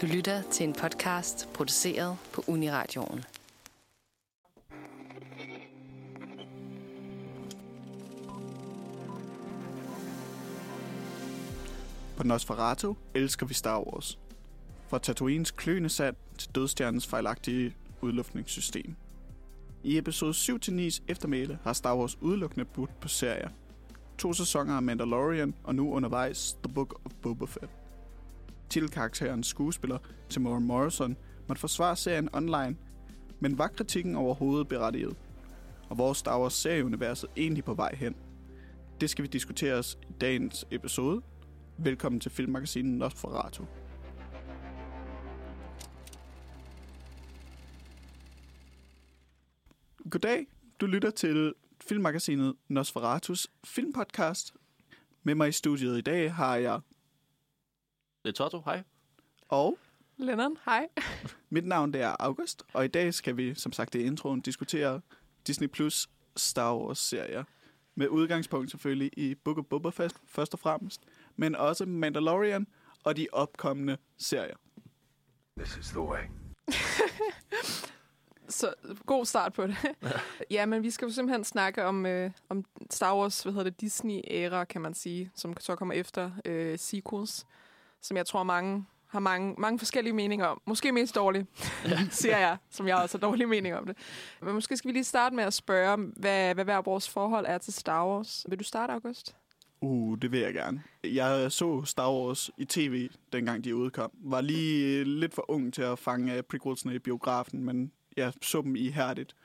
Du lytter til en podcast produceret på Uniradioen. På Nosferatu elsker vi Star Wars. Fra Tatooines kløende sand til dødstjernens fejlagtige udluftningssystem. I episode 7-9's eftermæle har Star Wars udelukkende budt på serier. To sæsoner af Mandalorian og nu undervejs The Book of Boba Fett. Titelkarakterens skuespiller Timur Morrison måtte forsvare serien online, men var kritikken overhovedet berettiget? Og hvor Star Wars serieuniverset egentlig på vej hen? Det skal vi diskutere os i dagens episode. Velkommen til filmmagasinet Nosferatu. Goddag, du lytter til filmmagasinet Nosferatus filmpodcast. Med mig i studiet i dag har jeg, det er Toto, hej. og Lennon, hej. mit navn det er August, og i dag skal vi, som sagt i introen, diskutere Disney Plus Star Wars serier. Med udgangspunkt selvfølgelig i Book of Boba Fett først og fremmest, men også Mandalorian og de opkommende serier. This is the way. Så god start på det. ja, men vi skal jo simpelthen snakke om, øh, om Star Wars, hvad hedder det, Disney-æra, kan man sige, som så kommer efter øh, sequels, som jeg tror mange har mange, mange forskellige meninger om. Måske mest dårlige, siger jeg, som jeg også har dårlige meninger om det. Men måske skal vi lige starte med at spørge, hvad, hvad hver vores forhold er til Star Wars. Vil du starte, August? Uh, det vil jeg gerne. Jeg så Star Wars i tv, dengang de udkom. Var lige øh, lidt for ung til at fange øh, prequelsene i biografen, men jeg så dem ihærdigt.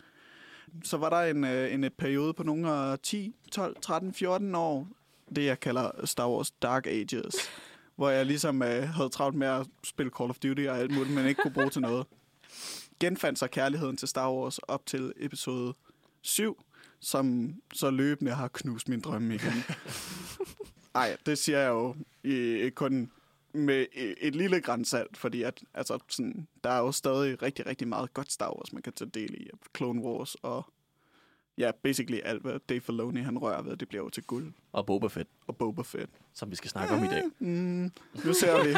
Så var der en, øh, en periode på nogle af 10, 12, 13, 14 år, det jeg kalder Star Wars Dark Ages, hvor jeg ligesom øh, havde travlt med at spille Call of Duty og alt muligt, men ikke kunne bruge til noget. Genfandt sig kærligheden til Star Wars op til episode 7, som så løbende har knust min drømme igen. Ej, det siger jeg jo i, kun med et lille grænsalt, fordi at, altså, sådan, der er jo stadig rigtig, rigtig meget godt Star Wars, man kan tage del i. Clone Wars og ja, basically alt, hvad Dave Filoni han rører ved, det bliver jo til guld. Og Boba Fett, Og Boba Fett. som vi skal snakke om i dag. Mm, nu ser vi.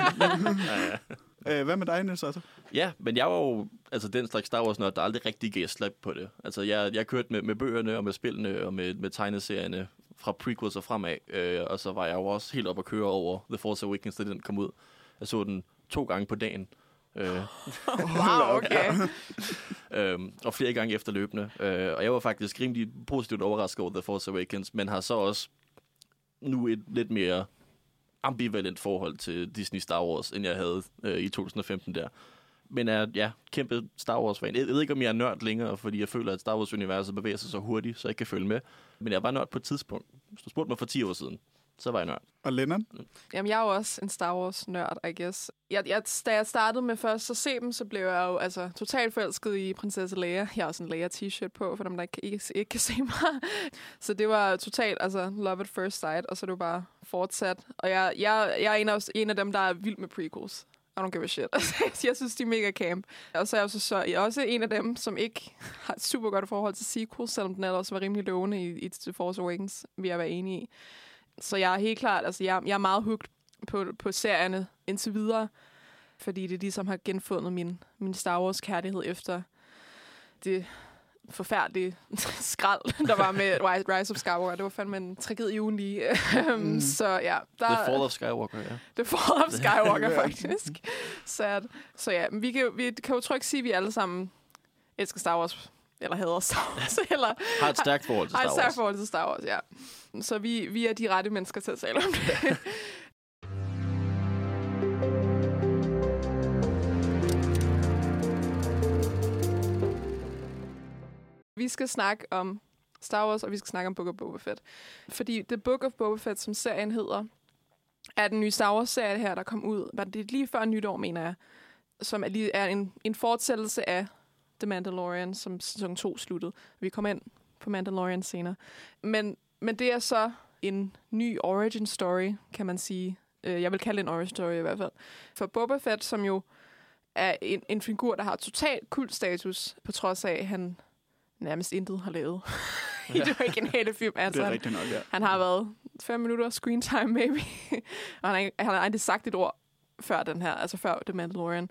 Ja, ja. øh, hvad med dig, Niels? Altså? ja, men jeg var jo altså, den slags Star Wars-nørd, der aldrig rigtig gav slap på det. Altså, jeg, jeg kørte med, med bøgerne og med spillene og med, med tegneserierne fra prequels og fremad. Øh, og så var jeg jo også helt op at køre over The Force Awakens, da den kom ud. Jeg så den to gange på dagen. Øh, Wow, okay. øhm, og flere gange efter løbende. Øh, og jeg var faktisk rimelig positivt overrasket over The Force Awakens, men har så også nu et lidt mere ambivalent forhold til Disney Star Wars, end jeg havde øh, i 2015 der. Men er ja, kæmpe Star Wars-fan. Jeg ved ikke, om jeg er nørd længere, fordi jeg føler, at Star Wars-universet bevæger sig så hurtigt, så jeg kan følge med. Men jeg var nørd på et tidspunkt. Hvis du spurgte mig for 10 år siden, så var jeg nørd. Og Lennon? Jamen, jeg er jo også en Star Wars-nørd, I guess. Jeg, jeg, da jeg startede med først at se dem, så blev jeg jo altså, totalt forelsket i prinsesse Leia. Jeg har også en Leia-t-shirt på, for dem, der ikke, ikke, ikke kan se mig. Så det var totalt, altså, love at first sight, og så er det jo bare fortsat. Og jeg, jeg, jeg er en af, en af dem, der er vild med prequels. I don't give a shit. jeg synes, de er mega camp. Og så er jeg, også, så, jeg er også en af dem, som ikke har et super godt forhold til sequels, selvom den ellers var rimelig lovende i, i The Force Awakens, vil jeg være enig i. Så jeg er helt klart, altså jeg, jeg er meget hooked på, på serierne indtil videre, fordi det ligesom har genfundet min, min Star Wars-kærlighed efter det forfærdelige skrald, der var med Rise- of Skywalker. Det var fandme en tragedie uden lige. mm. Så ja, der, The Fall of Skywalker, ja. The Fall of Skywalker, faktisk. Sad. Så ja, vi kan, jo- vi kan jo trygt sige, at vi alle sammen elsker Star Wars, eller hader Star Wars, eller Har et stærkt forhold til har Star et stærkt Wars. forhold til Star Wars, ja. Så vi, vi er de rette mennesker til at tale om det. vi skal snakke om Star Wars, og vi skal snakke om Book of Boba Fett. Fordi The Book of Boba Fett, som serien hedder, er den nye Star Wars-serie her, der kom ud. Var det lige før nytår, mener jeg. Som er, lige, er en, en fortsættelse af The Mandalorian, som sæson 2 sluttede. Vi kommer ind på Mandalorian senere. Men, men det er så en ny origin story, kan man sige. Øh, Jeg vil kalde det en origin story i hvert fald. For Boba Fett, som jo er en, en figur, der har total kultstatus, på trods af, at han nærmest intet har lavet i det originale film. Det Altså, er han, rigtigt nok, ja. han har været fem minutter screen time, maybe. og han har, han har aldrig sagt et ord før den her, altså før The Mandalorian.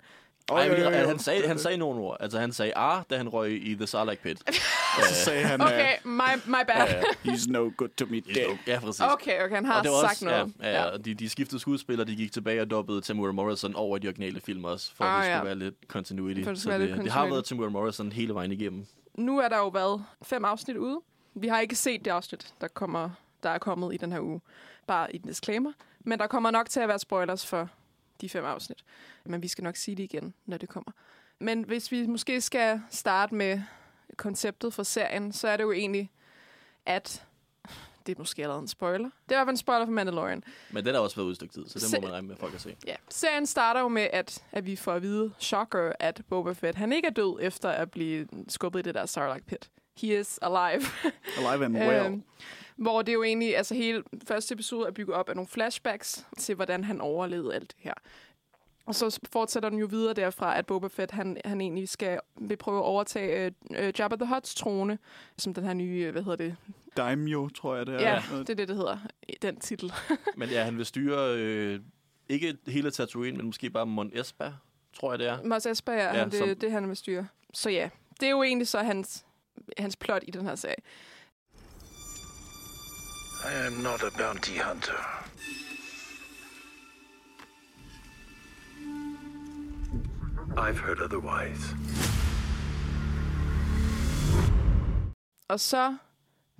Ej, jo, jo, jo. Han, sagde, han sagde nogle ord. Altså, han sagde ah, da han røg i The Sarlacc Pit. Så sagde han, Okay, my, my bad. He's no good to me dead. ja, præcis. Okay, okay, han har sagt også, noget. Ja, ja, ja. De, de skiftede skuespillere, de gik tilbage og dobbede Tamura Morrison over i de originale film også, for Ah, at det skulle ja. være lidt continuity. For det Så skulle være det, lidt det har været Tamura Morrison hele vejen igennem. Nu er der jo været fem afsnit ude. Vi har ikke set det afsnit, der, kommer, der er kommet i den her uge. Bare i den disclaimer. Men der kommer nok til at være spoilers for de fem afsnit. Men vi skal nok sige det igen, når det kommer. Men hvis vi måske skal starte med konceptet for serien, så er det jo egentlig, at det er måske allerede en spoiler. Det er i hvert fald en spoiler for Mandalorian. Men den har også været ude et stykke tid, så det Se- må man regne med, at folk kan se. Ja. Serien starter jo med, at, at vi får at vide, shocker, at Boba Fett, han ikke er død efter at blive skubbet i det der Sarlacc pit. He is alive. Alive and well. Øhm, hvor det jo egentlig, altså hele første episode er bygget op af nogle flashbacks til, hvordan han overlevede alt det her. Og så fortsætter den jo videre derfra, at Boba Fett, han, han egentlig skal vil prøve at overtage øh, øh, Jabba the Hutt's trone, som den her nye, øh, hvad hedder det? Daimyo, tror jeg, det er. Ja, det er det, det hedder, den titel. Men ja, han vil styre øh, ikke hele Tatooine, men måske bare Mon Espa, tror jeg det er. Mos Espa, ja, Ja, han, det, som- det han vil styre. Så ja, det er jo egentlig så hans, hans plot i den her serie. I am not a bounty hunter. I've heard otherwise. Og så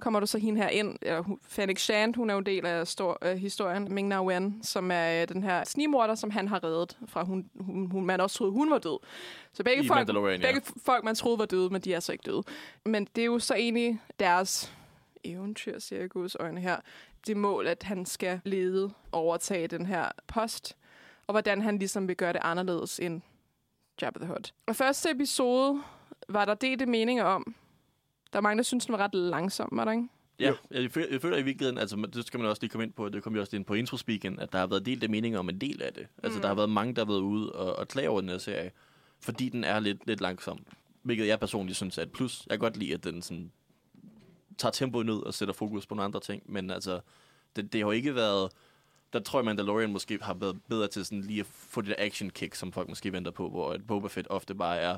kommer du så hende her ind. Hun- Fennec Shand, hun er jo en del af stor, øh, historien. Ming Na Wen, som er øh, den her snimorder, som han har reddet fra hun, hun, hun, man også troede, hun var død. Så begge, I folk, Mandalorian, ja. begge folk, man troede var døde, men de er så ikke døde. Men det er jo så egentlig deres eventyr, siger jeg Guds øjne her. Det mål, at han skal lede, overtage den her post, og hvordan han ligesom vil gøre det anderledes end Jabba the Hutt. Og første episode var der delte meninger om, der er mange, der synes, den var ret langsom, var der ikke? Ja, jeg, føler, jeg føler i virkeligheden, altså det skal man også lige komme ind på, det kom vi også ind på introspeaken, at der har været delte meninger om en del af det. Altså Mm. der har været mange, der har været ude og, og klage over den her serie, fordi den er lidt, lidt langsom. Hvilket jeg personligt synes er et plus. Jeg kan godt lide, at den sådan, tager tempoet ned og sætter fokus på nogle andre ting, men altså, det, det har jo ikke været... Der tror jeg, Mandalorian måske har været bedre til sådan lige at få det der action kick, som folk måske venter på, hvor et Boba Fett ofte bare er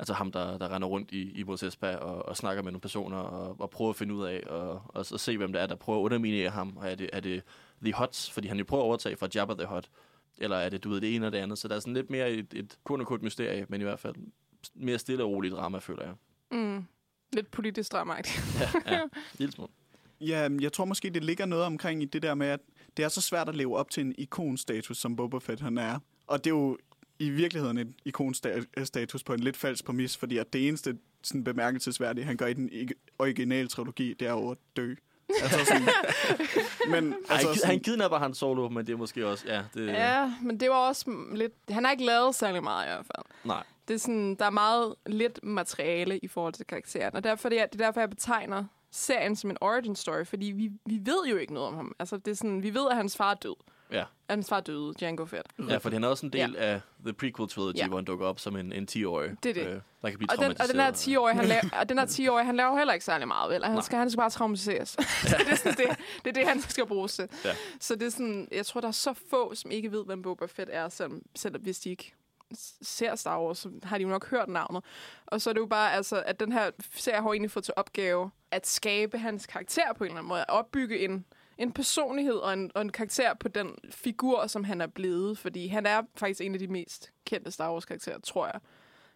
altså ham, der, der render rundt i, i Mos Espa og, og snakker med nogle personer og, og prøver at finde ud af og, og, så se, hvem det er, der prøver at underminere ham. Og er det, er det The Hots, fordi han jo prøver at overtage fra Jabba the Hutt, eller er det, du ved, det ene og det andet. Så der er sådan lidt mere et, et kun og mysterie, men i hvert fald mere stille og roligt drama, føler jeg. Mm. Lidt politisk dramagtigt. Ja, ja. Lille smule. Ja, jeg tror måske, det ligger noget omkring i det der med, at det er så svært at leve op til en ikonstatus, som Boba Fett han er. Og det er jo i virkeligheden en ikonstatus på en lidt falsk præmis, fordi at det eneste sådan bemærkelsesværdige, han gør i den originale trilogi, det er jo at dø. Altså sådan, men Altså, han, sådan, han kidnapper han solo, men det er måske også... Ja, det, Ja, men det var også lidt... Han har ikke lavet særlig meget i hvert fald. Nej. Det er sådan, der er meget lidt materiale i forhold til karakteren, og derfor, det er, det er derfor, jeg betegner serien som en origin story, fordi vi, vi ved jo ikke noget om ham. Altså, det er sådan, vi ved, at hans far er død. Ja. At hans far er døde, Django Fett. Ja, for han er også en del ja. af The Prequel Trilogy, Ja. ja. hvor han dukker op som en, en 10-årig. Det er det. Øh, der kan blive Og den, og den her 10-årige, han laver, og den her 10-årige, han laver heller ikke særlig meget, vel? Han Nej. skal, han skal bare traumatiseres. så det er, sådan, det, det er det, han skal bruges til. Ja. Så det er sådan, jeg tror, der er så få, som ikke ved, hvem Boba Fett er, selvom, selvom hvis de ikke ser Star Wars, så har de jo nok hørt navnet. Og så er det jo bare, altså, at den her serie har egentlig fået til opgave at skabe hans karakter på en eller anden måde. At opbygge en, en personlighed og en, og en karakter på den figur, som han er blevet. Fordi han er faktisk en af de mest kendte Star Wars-karakterer, tror jeg.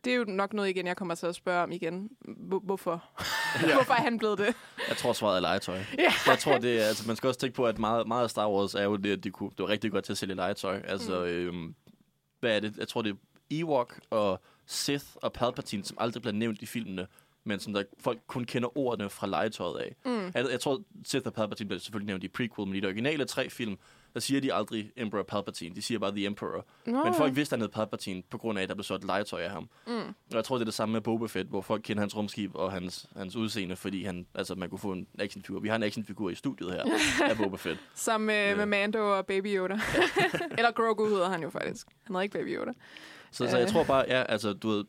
Det er jo nok noget igen, jeg kommer til at spørge om igen. Hvor- Hvorfor? Hvorfor er han blevet det? Jeg tror, svaret er legetøj. Ja. Jeg tror, det er, altså, man skal også tænke på, at meget, meget af Star Wars er jo det, at de kunne, det var rigtig godt til at sælge legetøj. Altså, mm. øhm, hvad er det? Jeg tror, det er Ewok og Sith og Palpatine, som aldrig bliver nævnt i filmene, men som der, folk kun kender ordene fra legetøjet af. Mm. Jeg, jeg tror, Sith og Palpatine bliver selvfølgelig nævnt i prequel, men i de originale tre film, der siger de aldrig Emperor Palpatine. De siger bare The Emperor. Nå, Men folk vidste, at han hed Palpatine, på grund af, at der blev solgt legetøj af ham. Mm. Og jeg tror, det er det samme med Boba Fett, hvor folk kender hans rumskib og hans, hans udseende, fordi han, altså, man kunne få en actionfigur. Vi har en actionfigur i studiet her af Boba Fett. Sammen med, Ja. med Mando og Baby Yoda. Eller Grogu hedder han jo faktisk. Han hedder ikke Baby Yoda. Så, så jeg Øh. tror bare, ja, altså, du ved,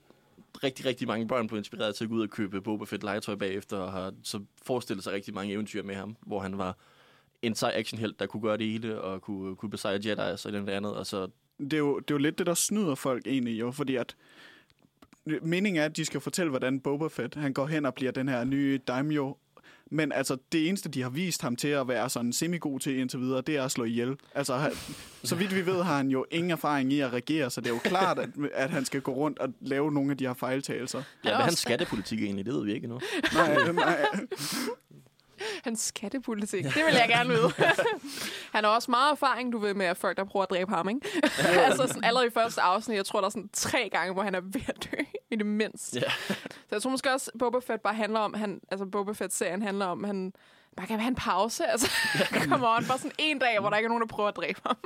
rigtig, rigtig mange børn blev inspireret til at gå ud og købe Boba Fett legetøj bagefter, og har så forestillet sig rigtig mange eventyr med ham, hvor han var en sej actionhelt, der kunne gøre det hele, og kunne, kunne besejre Jedi og så det andet, og så det er, jo, det er jo lidt det, der snyder folk egentlig jo, fordi at meningen er, at de skal fortælle, hvordan Boba Fett, han går hen og bliver den her nye daimyo, men altså, det eneste, de har vist ham til at være sådan semi-god til indtil videre, det er at slå ihjel. Altså, han, så vidt vi ved, har han jo ingen erfaring i at regere, så det er jo klart, at, at han skal gå rundt og lave nogle af de her fejltagelser. Ja, hvad er hans skattepolitik egentlig? Det ved vi ikke endnu. Nej, nej, Hans skattepolitik, det vil jeg gerne vide. han har også meget erfaring, du ved, med at folk, der prøver at dræbe ham, ikke? altså sådan, allerede i første afsnit, jeg tror, der er sådan tre gange, hvor han er ved at dø, i det mindste. Ja. Så jeg tror måske også, Boba Fett bare handler om, han, altså Boba Fett-serien handler om, han bare kan have en pause. Altså, come on, bare sådan en dag, hvor der ikke er nogen, der prøver at dræbe ham.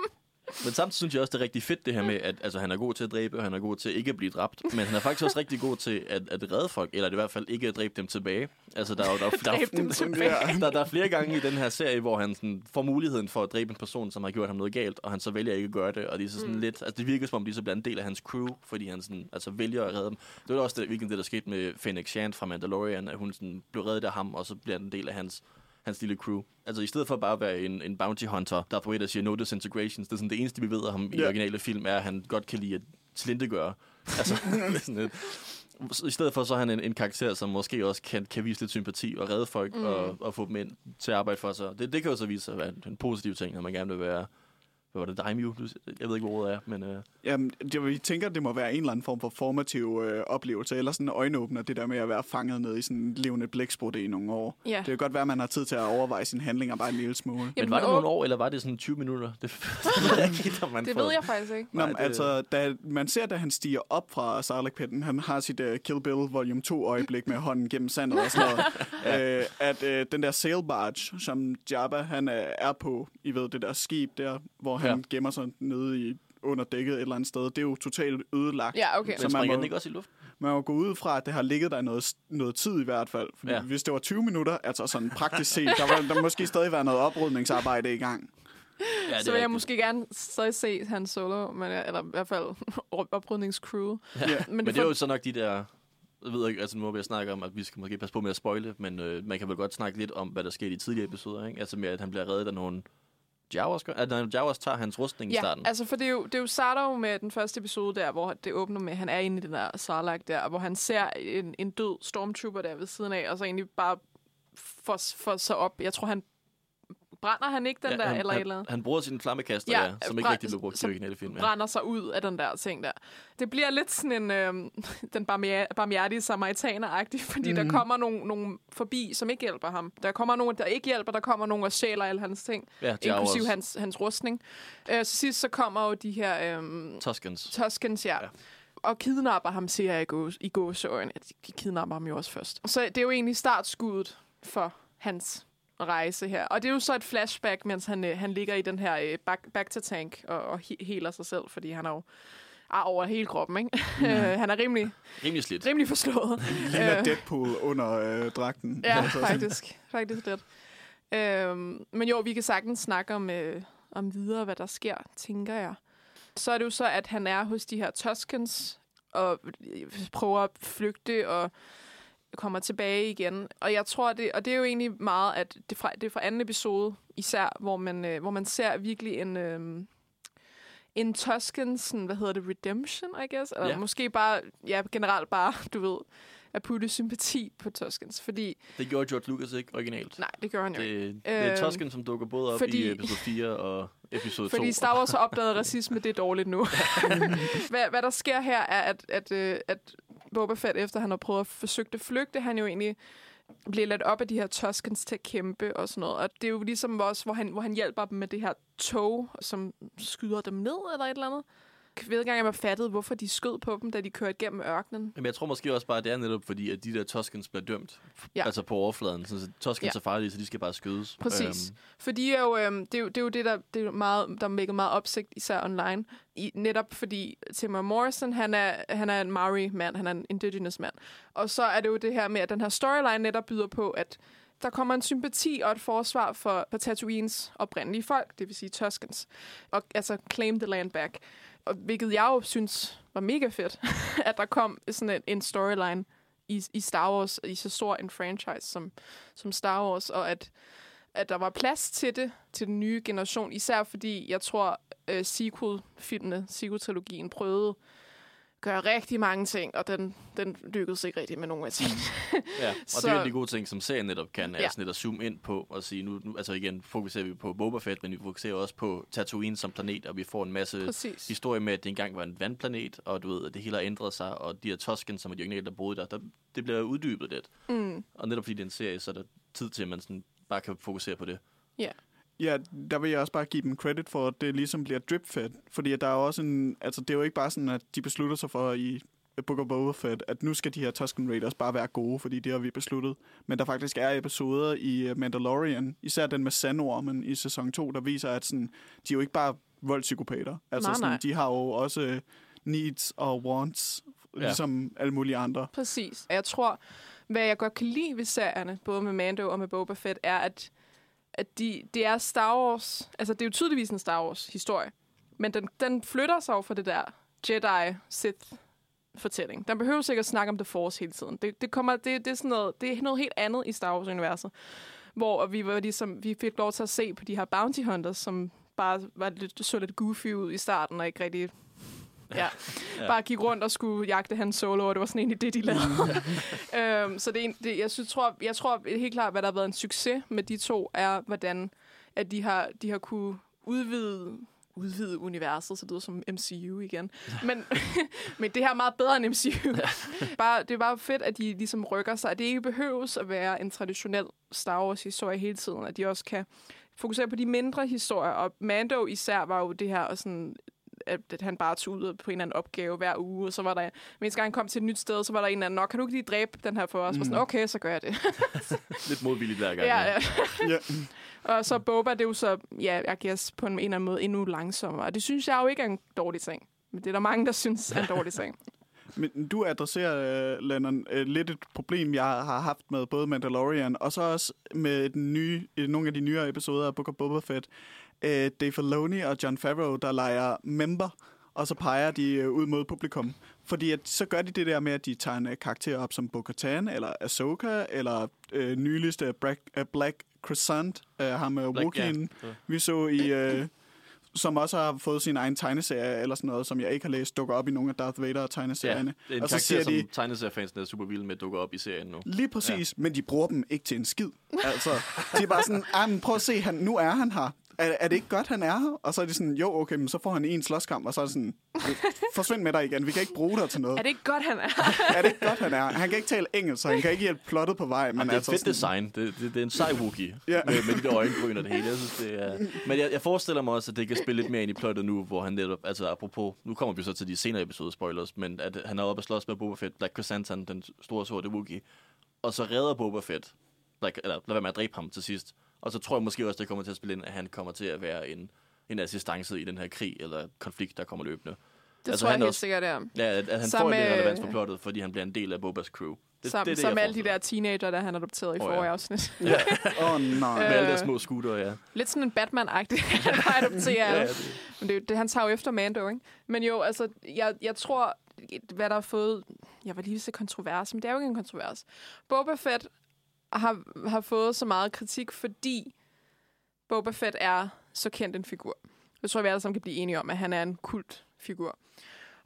Men samtidig synes jeg også, det er rigtig fedt det her med, at altså, han er god til at dræbe, og han er god til ikke at blive dræbt. Men han er faktisk også rigtig god til at, at redde folk, eller i hvert fald ikke at dræbe dem tilbage. Altså, der er, jo- der, er- der, dem der, der, der er flere gange i den her serie, hvor han sådan, får muligheden for at dræbe en person, som har gjort ham noget galt, og han så vælger ikke at gøre det. Og de er så sådan Mm. lidt, altså, det virker som om, de så bliver en del af hans crew, fordi han sådan, altså, vælger at redde dem. Det var også det, virkelig det, der skete med Fennec Shand fra Mandalorian, at hun sådan, blev reddet af ham, og så bliver en del af hans hans lille crew. Altså i stedet for bare at være en, en bounty hunter, der er på et, der siger no disintegrations, det er sådan det eneste, vi ved af ham i Ja. originale film, er, at han godt kan lide at slintegøre. Altså, sådan et, I stedet for så er han en, en karakter, som måske også kan, kan vise lidt sympati og redde folk mm. og, og få dem ind til at arbejde for sig. Det, det kan jo så vise sig at være en, en positiv ting, når man gerne vil være hvad var det, daimyo? Jeg ved ikke, hvor ordet er, men... Øh, Jamen, det, vi tænker, det må være en eller anden form for formativ øh, oplevelse, eller sådan en øjenåbner, det der med at være fanget ned i sådan en levende blæksprutte i nogle år. Ja. Det kan godt være, at man har tid til at overveje sine handlinger bare en lille smule. Jamen, men var det nogle år, eller var det sådan 20 minutter? Det, det jeg man Det får- ved jeg faktisk ikke. Nå, Nej, det- altså, da, man ser, da han stiger op fra Sarlacc-pitten, han har sit uh, Kill Bill Volume 2-øjeblik med hånden gennem sandet og sådan noget, øh, at øh, den der sail barge, som Jabba han er, er på, I ved, det der skib der, hvor han Ja. gemmer sig nede i under dækket et eller andet sted, det er jo totalt ødelagt. Ja, okay. Så man må- den ikke også i luft? Man må gå ud fra, at det har ligget der noget, noget tid i hvert fald. Fordi Ja. hvis det var 20 minutter, altså sådan praktisk set, der var der måske stadig være noget oprydningsarbejde i gang. Ja, det så vil jeg rigtigt. måske gerne stadig se hans solo, men, eller i hvert fald oprydningscrew. Ja. Men, Men det er jo så nok de der... Jeg ved ikke, altså nu må vi snakke om, at vi skal måske passe på med at spoile, men øh, man kan vel godt snakke lidt om, hvad der sker i de tidligere episoder, ikke? Altså med, at han bliver reddet af nogle Jawas, gør- når Jawas tager hans rustning i Ja, starten. altså for det, er jo, det er jo starter jo med den første episode der, hvor det åbner med, at han er inde i den der Sarlacc der, hvor han ser en, en død stormtrooper der ved siden af, og så egentlig bare får, får sig op. Jeg tror, han brænder han ikke den der, han, eller han, eller andet? han bruger sin flammekaster Ja, ja, der, som ikke rigtig blev brugt i originale film. Ja. brænder sig ud af den der ting der. Det bliver lidt sådan en, øh, den barmhjer- barmhjertige samaritaner-agtig, fordi mm. der Mhm. kommer nogen, nogen forbi, som ikke hjælper ham. Der kommer nogen, der ikke hjælper, der kommer nogen og stjæler alle hans ting, Ja, inklusive hans, hans rustning. Øh, så sidst så kommer jo de her øh, Tuskens. Tuskens, ja. Ja. ja. Og kidnapper ham, siger jeg i, gås, i gåseøjne. at De kidnapper ham jo også først. Så det er jo egentlig startskuddet for hans rejse her. Og det er jo så et flashback, mens han, øh, han ligger i den her øh, back, back to tank og, og he- heler sig selv, fordi han er jo ar over hele kroppen, ikke? Mm. han er rimelig, Rimelig slidt. rimelig forslået. Ligner Øh. Deadpool under øh, dragten. Ja, Altså, faktisk. Faktisk lidt. Øhm, men jo, vi kan sagtens snakke om, øh, om videre, hvad der sker, tænker jeg. Så er det jo så, at han er hos de her Tuskens, og øh, prøver at flygte, og kommer tilbage igen. Og jeg tror, det, og det er jo egentlig meget, at det, fra, det er fra anden episode især, hvor man, øh, hvor man ser virkelig en... Øh, en Tuskens, sådan, hvad hedder det, redemption, I guess? Eller Ja. måske bare, ja, generelt bare, du ved, at putte sympati på Tuskens, fordi Det gjorde George Lucas ikke originalt. Nej, det gør han jo ikke. Det, det er Øhm, Tusken, som dukker både op fordi- i episode 4 og episode 2. Fordi Star Wars har opdaget, racisme det er dårligt nu. hvad, hvad der sker her, er, at, at, øh, at Boba Fett, efter han har prøvet at forsøge at flygte, han jo egentlig bliver ladt op af de her Tuskens til at kæmpe og sådan noget. Og det er jo ligesom også, hvor han, hvor han hjælper dem med det her tog, som skyder dem ned eller et eller andet. Jeg ved ikke engang, om jeg fattede, hvorfor de skød på dem, da de kørte gennem ørkenen. Men jeg tror måske også bare, at det er netop fordi, at de der Tuskens bliver dømt. Ja. Altså på overfladen. Så Tuskens Ja. er farlige, så de skal bare skydes. Præcis. For de er jo, øhm, det, er jo, det er jo det, der, det er meget, der mækker meget opsigt, især online. I, netop fordi Timur Morrison, han er, han er en Maori-mand, han er en indigenous mand. Og så er det jo det her med, at den her storyline netop byder på, at der kommer en sympati og et forsvar for, for Tatooines oprindelige folk, det vil sige Tuskens. Og altså claim the land back. Og hvilket jeg jo synes var mega fedt, at der kom sådan en, en storyline i, i Star Wars, i så stor en franchise som, som Star Wars, og at at der var plads til det, til den nye generation. Især fordi, jeg tror, øh, sequel-filmene, sequel-trilogien prøvede gøre rigtig mange ting, og den, den lykkedes ikke rigtig med nogen af tingene. Ja, og Så- det er de gode ting, som serien netop kan, er Ja. sådan lidt at zoome ind på og sige, nu, nu, altså igen, fokuserer vi på Boba Fett, men vi fokuserer også på Tatooine som planet, og vi får en masse Præcis. historie med, at det engang var en vandplanet, og du ved, at det hele har ændret sig, og de her Tusken, som er de originale, der boede der, der, det bliver uddybet lidt. Mm. Og netop fordi det er en serie, så er der tid til, at man sådan bare kan fokusere på det. Ja, der vil jeg også bare give dem credit for, at det ligesom bliver dripfed. Fordi at der er jo også en... Altså, det er jo ikke bare sådan, at de beslutter sig for i Book of Boba Fett, at nu skal de her Tusken Raiders bare være gode, fordi det har vi besluttet. Men der faktisk er episoder i øh, Mandalorian, især den med sandormen i sæson 2, der viser, at sådan, de er jo ikke bare voldspsykopater. Altså, Nej, sådan, nej. de har jo også øh, needs og wants, Ja. ligesom alle mulige andre. Præcis. Og jeg tror, hvad jeg godt kan lide ved serierne, både med Mando og med Boba Fett, er, at, at de, det er Star Wars... Altså, det er jo tydeligvis en Star Wars-historie. Men den, den flytter sig over for det der Jedi-Sith-fortælling. Den behøver sikkert at snakke om The Force hele tiden. Det, det, kommer, det, det, er sådan noget, det er noget helt andet i Star Wars-universet. Hvor vi, var ligesom, vi fik lov til at se på de her bounty hunters, som bare var lidt, så lidt goofy ud i starten, og ikke rigtig Ja. ja. Bare gik rundt og skulle jagte hans solo, og det var sådan egentlig det, de lavede. øhm, så det, er det, jeg, synes, tror, jeg tror helt klart, hvad der har været en succes med de to, er, hvordan at de har, de har kunne udvide udvide universet, så det lyder som MCU igen. Men, men det her er meget bedre end MCU. bare, det er bare fedt, at de ligesom rykker sig. At det ikke behøves at være en traditionel Star Wars-historie hele tiden. At de også kan fokusere på de mindre historier. Og Mando især var jo det her og sådan at, at han bare tog ud på en eller anden opgave hver uge, og så var der, men eneste gang han kom til et nyt sted, så var der en eller anden, nok kan du ikke lige dræbe den her for os? Mm. Og sådan, okay, så gør jeg det. Lidt modvilligt hver gang. ja, ja. Ja. Og så Boba, det er jo så, ja, jeg guess, på en eller anden måde endnu langsommere. Og det synes jeg jo ikke er en dårlig ting. Men det er der mange, der synes er en dårlig ting. Men du adresserer, uh, Lennon, uh, lidt et problem, jeg har haft med både Mandalorian, og så også med den nye, i nogle af de nyere episoder af Book of Boba Fett. Uh, Dave Filoni og John Favreau, der leger member, og så peger de uh, ud mod publikum. Fordi at, så gør de det der med, at de tager en uh, karakter op som Bo-Katan, eller Ahsoka, eller uh, nyligste Black, uh, Black Crescent, uh, ham med Wookiee'en, ja. vi så i... Uh, som også har fået sin egen tegneserie, eller sådan noget, som jeg ikke har læst, dukker op i nogle af Darth Ja, Vader-tegneserierne. det er en og så karakter, siger som de, tegneseriefansene er super vilde med, dukker op i serien nu. Lige præcis, ja. men de bruger dem ikke til en skid. Altså, de er bare sådan, ah, men prøv at se, han, nu er han her. Er, er det ikke godt, han er her? Og så er de sådan, jo, okay, men så får han en slåskamp, og så er det sådan, forsvind med dig igen, vi kan ikke bruge dig til noget. er det ikke godt, han er? er det ikke godt, han er? Han kan ikke tale engelsk, så han kan ikke hjælpe plottet på vej. Men det er altså et fedt sådan, design. Det, det, det er en sej Wookie Ja. med, med de der øjenbryn og det hele. Jeg synes, det er... Men jeg, jeg forestiller mig også, at det kan spille lidt mere ind i plottet nu, hvor han netop, altså apropos, nu kommer vi så til de senere episode spoilers, men at han er oppe og slås med Boba Fett, Black Chrysanthemum, den store sorte Wookie, og så redder Boba Fett, Black, eller lad være med at dræbe ham til sidst. Og så tror jeg måske også, det kommer til at spille ind, at han kommer til at være en, en assistance i den her krig eller konflikt, der kommer løbende. Det Altså, tror jeg han helt også- sikkert, er. Ja, at, at han Som, får en øh, relevans for plottet, fordi han bliver en del af Bobas crew. Det, Som, det det, som jeg alle de der teenager, der han adopterede i oh, ja. forrige afsnit. Åh, oh, nej. Med alle Øh, der små scooter, ja. Lidt sådan en Batman-agtig, han bare adopterer. ja, ja, ja, det, Men det, det, han tager jo efter Mando, ikke? Men jo, altså, jeg, jeg tror, hvad der har fået... Jeg var lige sige kontrovers, men det er jo ikke en kontrovers. Boba Fett har, har fået så meget kritik, fordi Boba Fett er så kendt en figur. Jeg tror, vi alle sammen kan blive enige om, at han er en kult figur.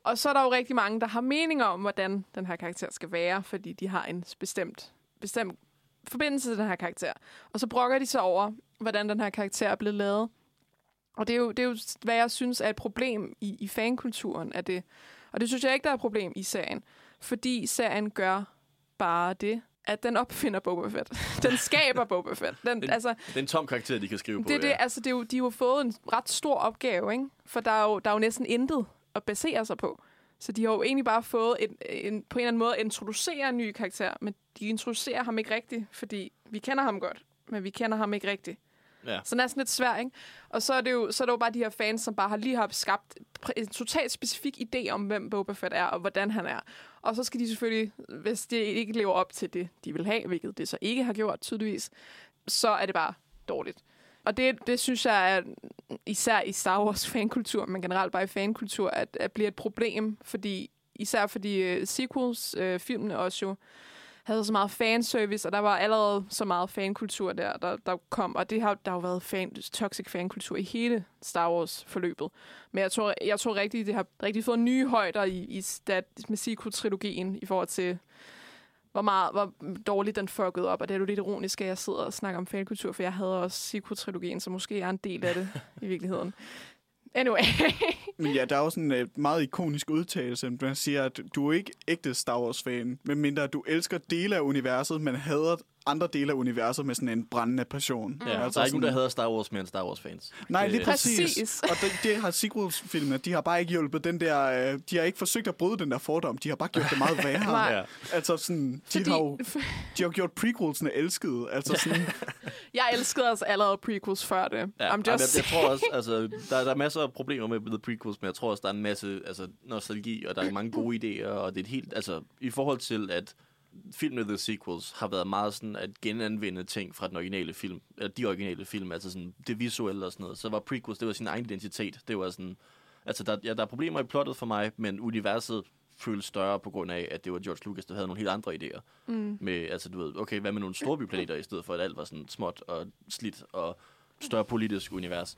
Og så er der jo rigtig mange, der har meninger om, hvordan den her karakter skal være, fordi de har en bestemt, bestemt forbindelse til den her karakter. Og så brokker de sig over, hvordan den her karakter er blevet lavet. Og det er jo, det er jo hvad jeg synes er et problem i, i fankulturen af det. Og det synes jeg ikke, der er et problem i serien. Fordi serien gør bare det, at den opfinder Boba Fett. Den skaber Boba Fett. Den, Den- altså, det er en tom karakter, de kan skrive på. det, det, ja. altså, det er jo, de har jo fået en ret stor opgave, ikke? For der er, jo, der er jo næsten intet at basere sig på. Så de har jo egentlig bare fået en, en, på en eller anden måde at introducere en ny karakter, men de introducerer ham ikke rigtigt, fordi vi kender ham godt, men vi kender ham ikke rigtigt. Ja. Så den er sådan lidt svær, ikke? Og så er, det jo, så er det jo bare de her fans, som bare har lige har skabt en totalt specifik idé om, hvem Boba Fett er, og hvordan han er. Og så skal de selvfølgelig, hvis det ikke lever op til det, de vil have, hvilket det så ikke har gjort tydeligvis, så er det bare dårligt. Og det, det synes jeg er, især i Star Wars fankultur, men generelt bare i fankultur, at, at bliver et problem, fordi især fordi uh, sequels, uh, filmene også jo, havde så meget fanservice, og der var allerede så meget fankultur der, der, der kom. Og det har, der har jo været fan, toxic fankultur i hele Star Wars-forløbet. Men jeg tror, jeg tror rigtig, det har rigtig fået nye højder i, i stat, med sequel-trilogien i forhold til, hvor, meget, hvor dårligt den fuckede op. Og det er jo lidt ironisk, at jeg sidder og snakker om fankultur, for jeg havde også sequel-trilogien, så måske er en del af det i virkeligheden. Anyway. Men ja, der er sådan en meget ikonisk udtalelse, man siger, at du er ikke ægte Star Wars-fan, medmindre du elsker dele af universet, men hader andre dele af universet med sådan en brændende passion. Ja, altså der er ikke nogen, der hader Star Wars mere end Star Wars-fans. Nej, lige Det- præcis. Præcis. Og det, det har sequels-filmene, de har bare ikke hjulpet den der... Øh, de har ikke forsøgt at bryde den der fordom. De har bare gjort det meget værre. Nej. Ja. Altså sådan, de Fordi, har jo de har gjort prequelsene elskede. Altså sådan, jeg elskede altså allerede prequels før det. Ja, I'm jamen, just jeg, jeg tror også, altså, der, der er masser af problemer med The Prequels, men jeg tror også, der er en masse altså, nostalgi, og der er mange gode idéer, og det er et helt, altså, i forhold til, at filmene The Sequels har været meget sådan at genanvende ting fra den originale film, eller de originale film, altså sådan det visuelle og sådan noget, så var prequels, det var sin egen identitet, det var sådan, altså der, ja, der er problemer i plottet for mig, men universet føles større på grund af, at det var George Lucas, der havde nogle helt andre idéer. Mm. Med, altså du ved, okay, hvad med nogle storbyplaneter i stedet for, at alt var sådan småt og slidt og større politisk univers.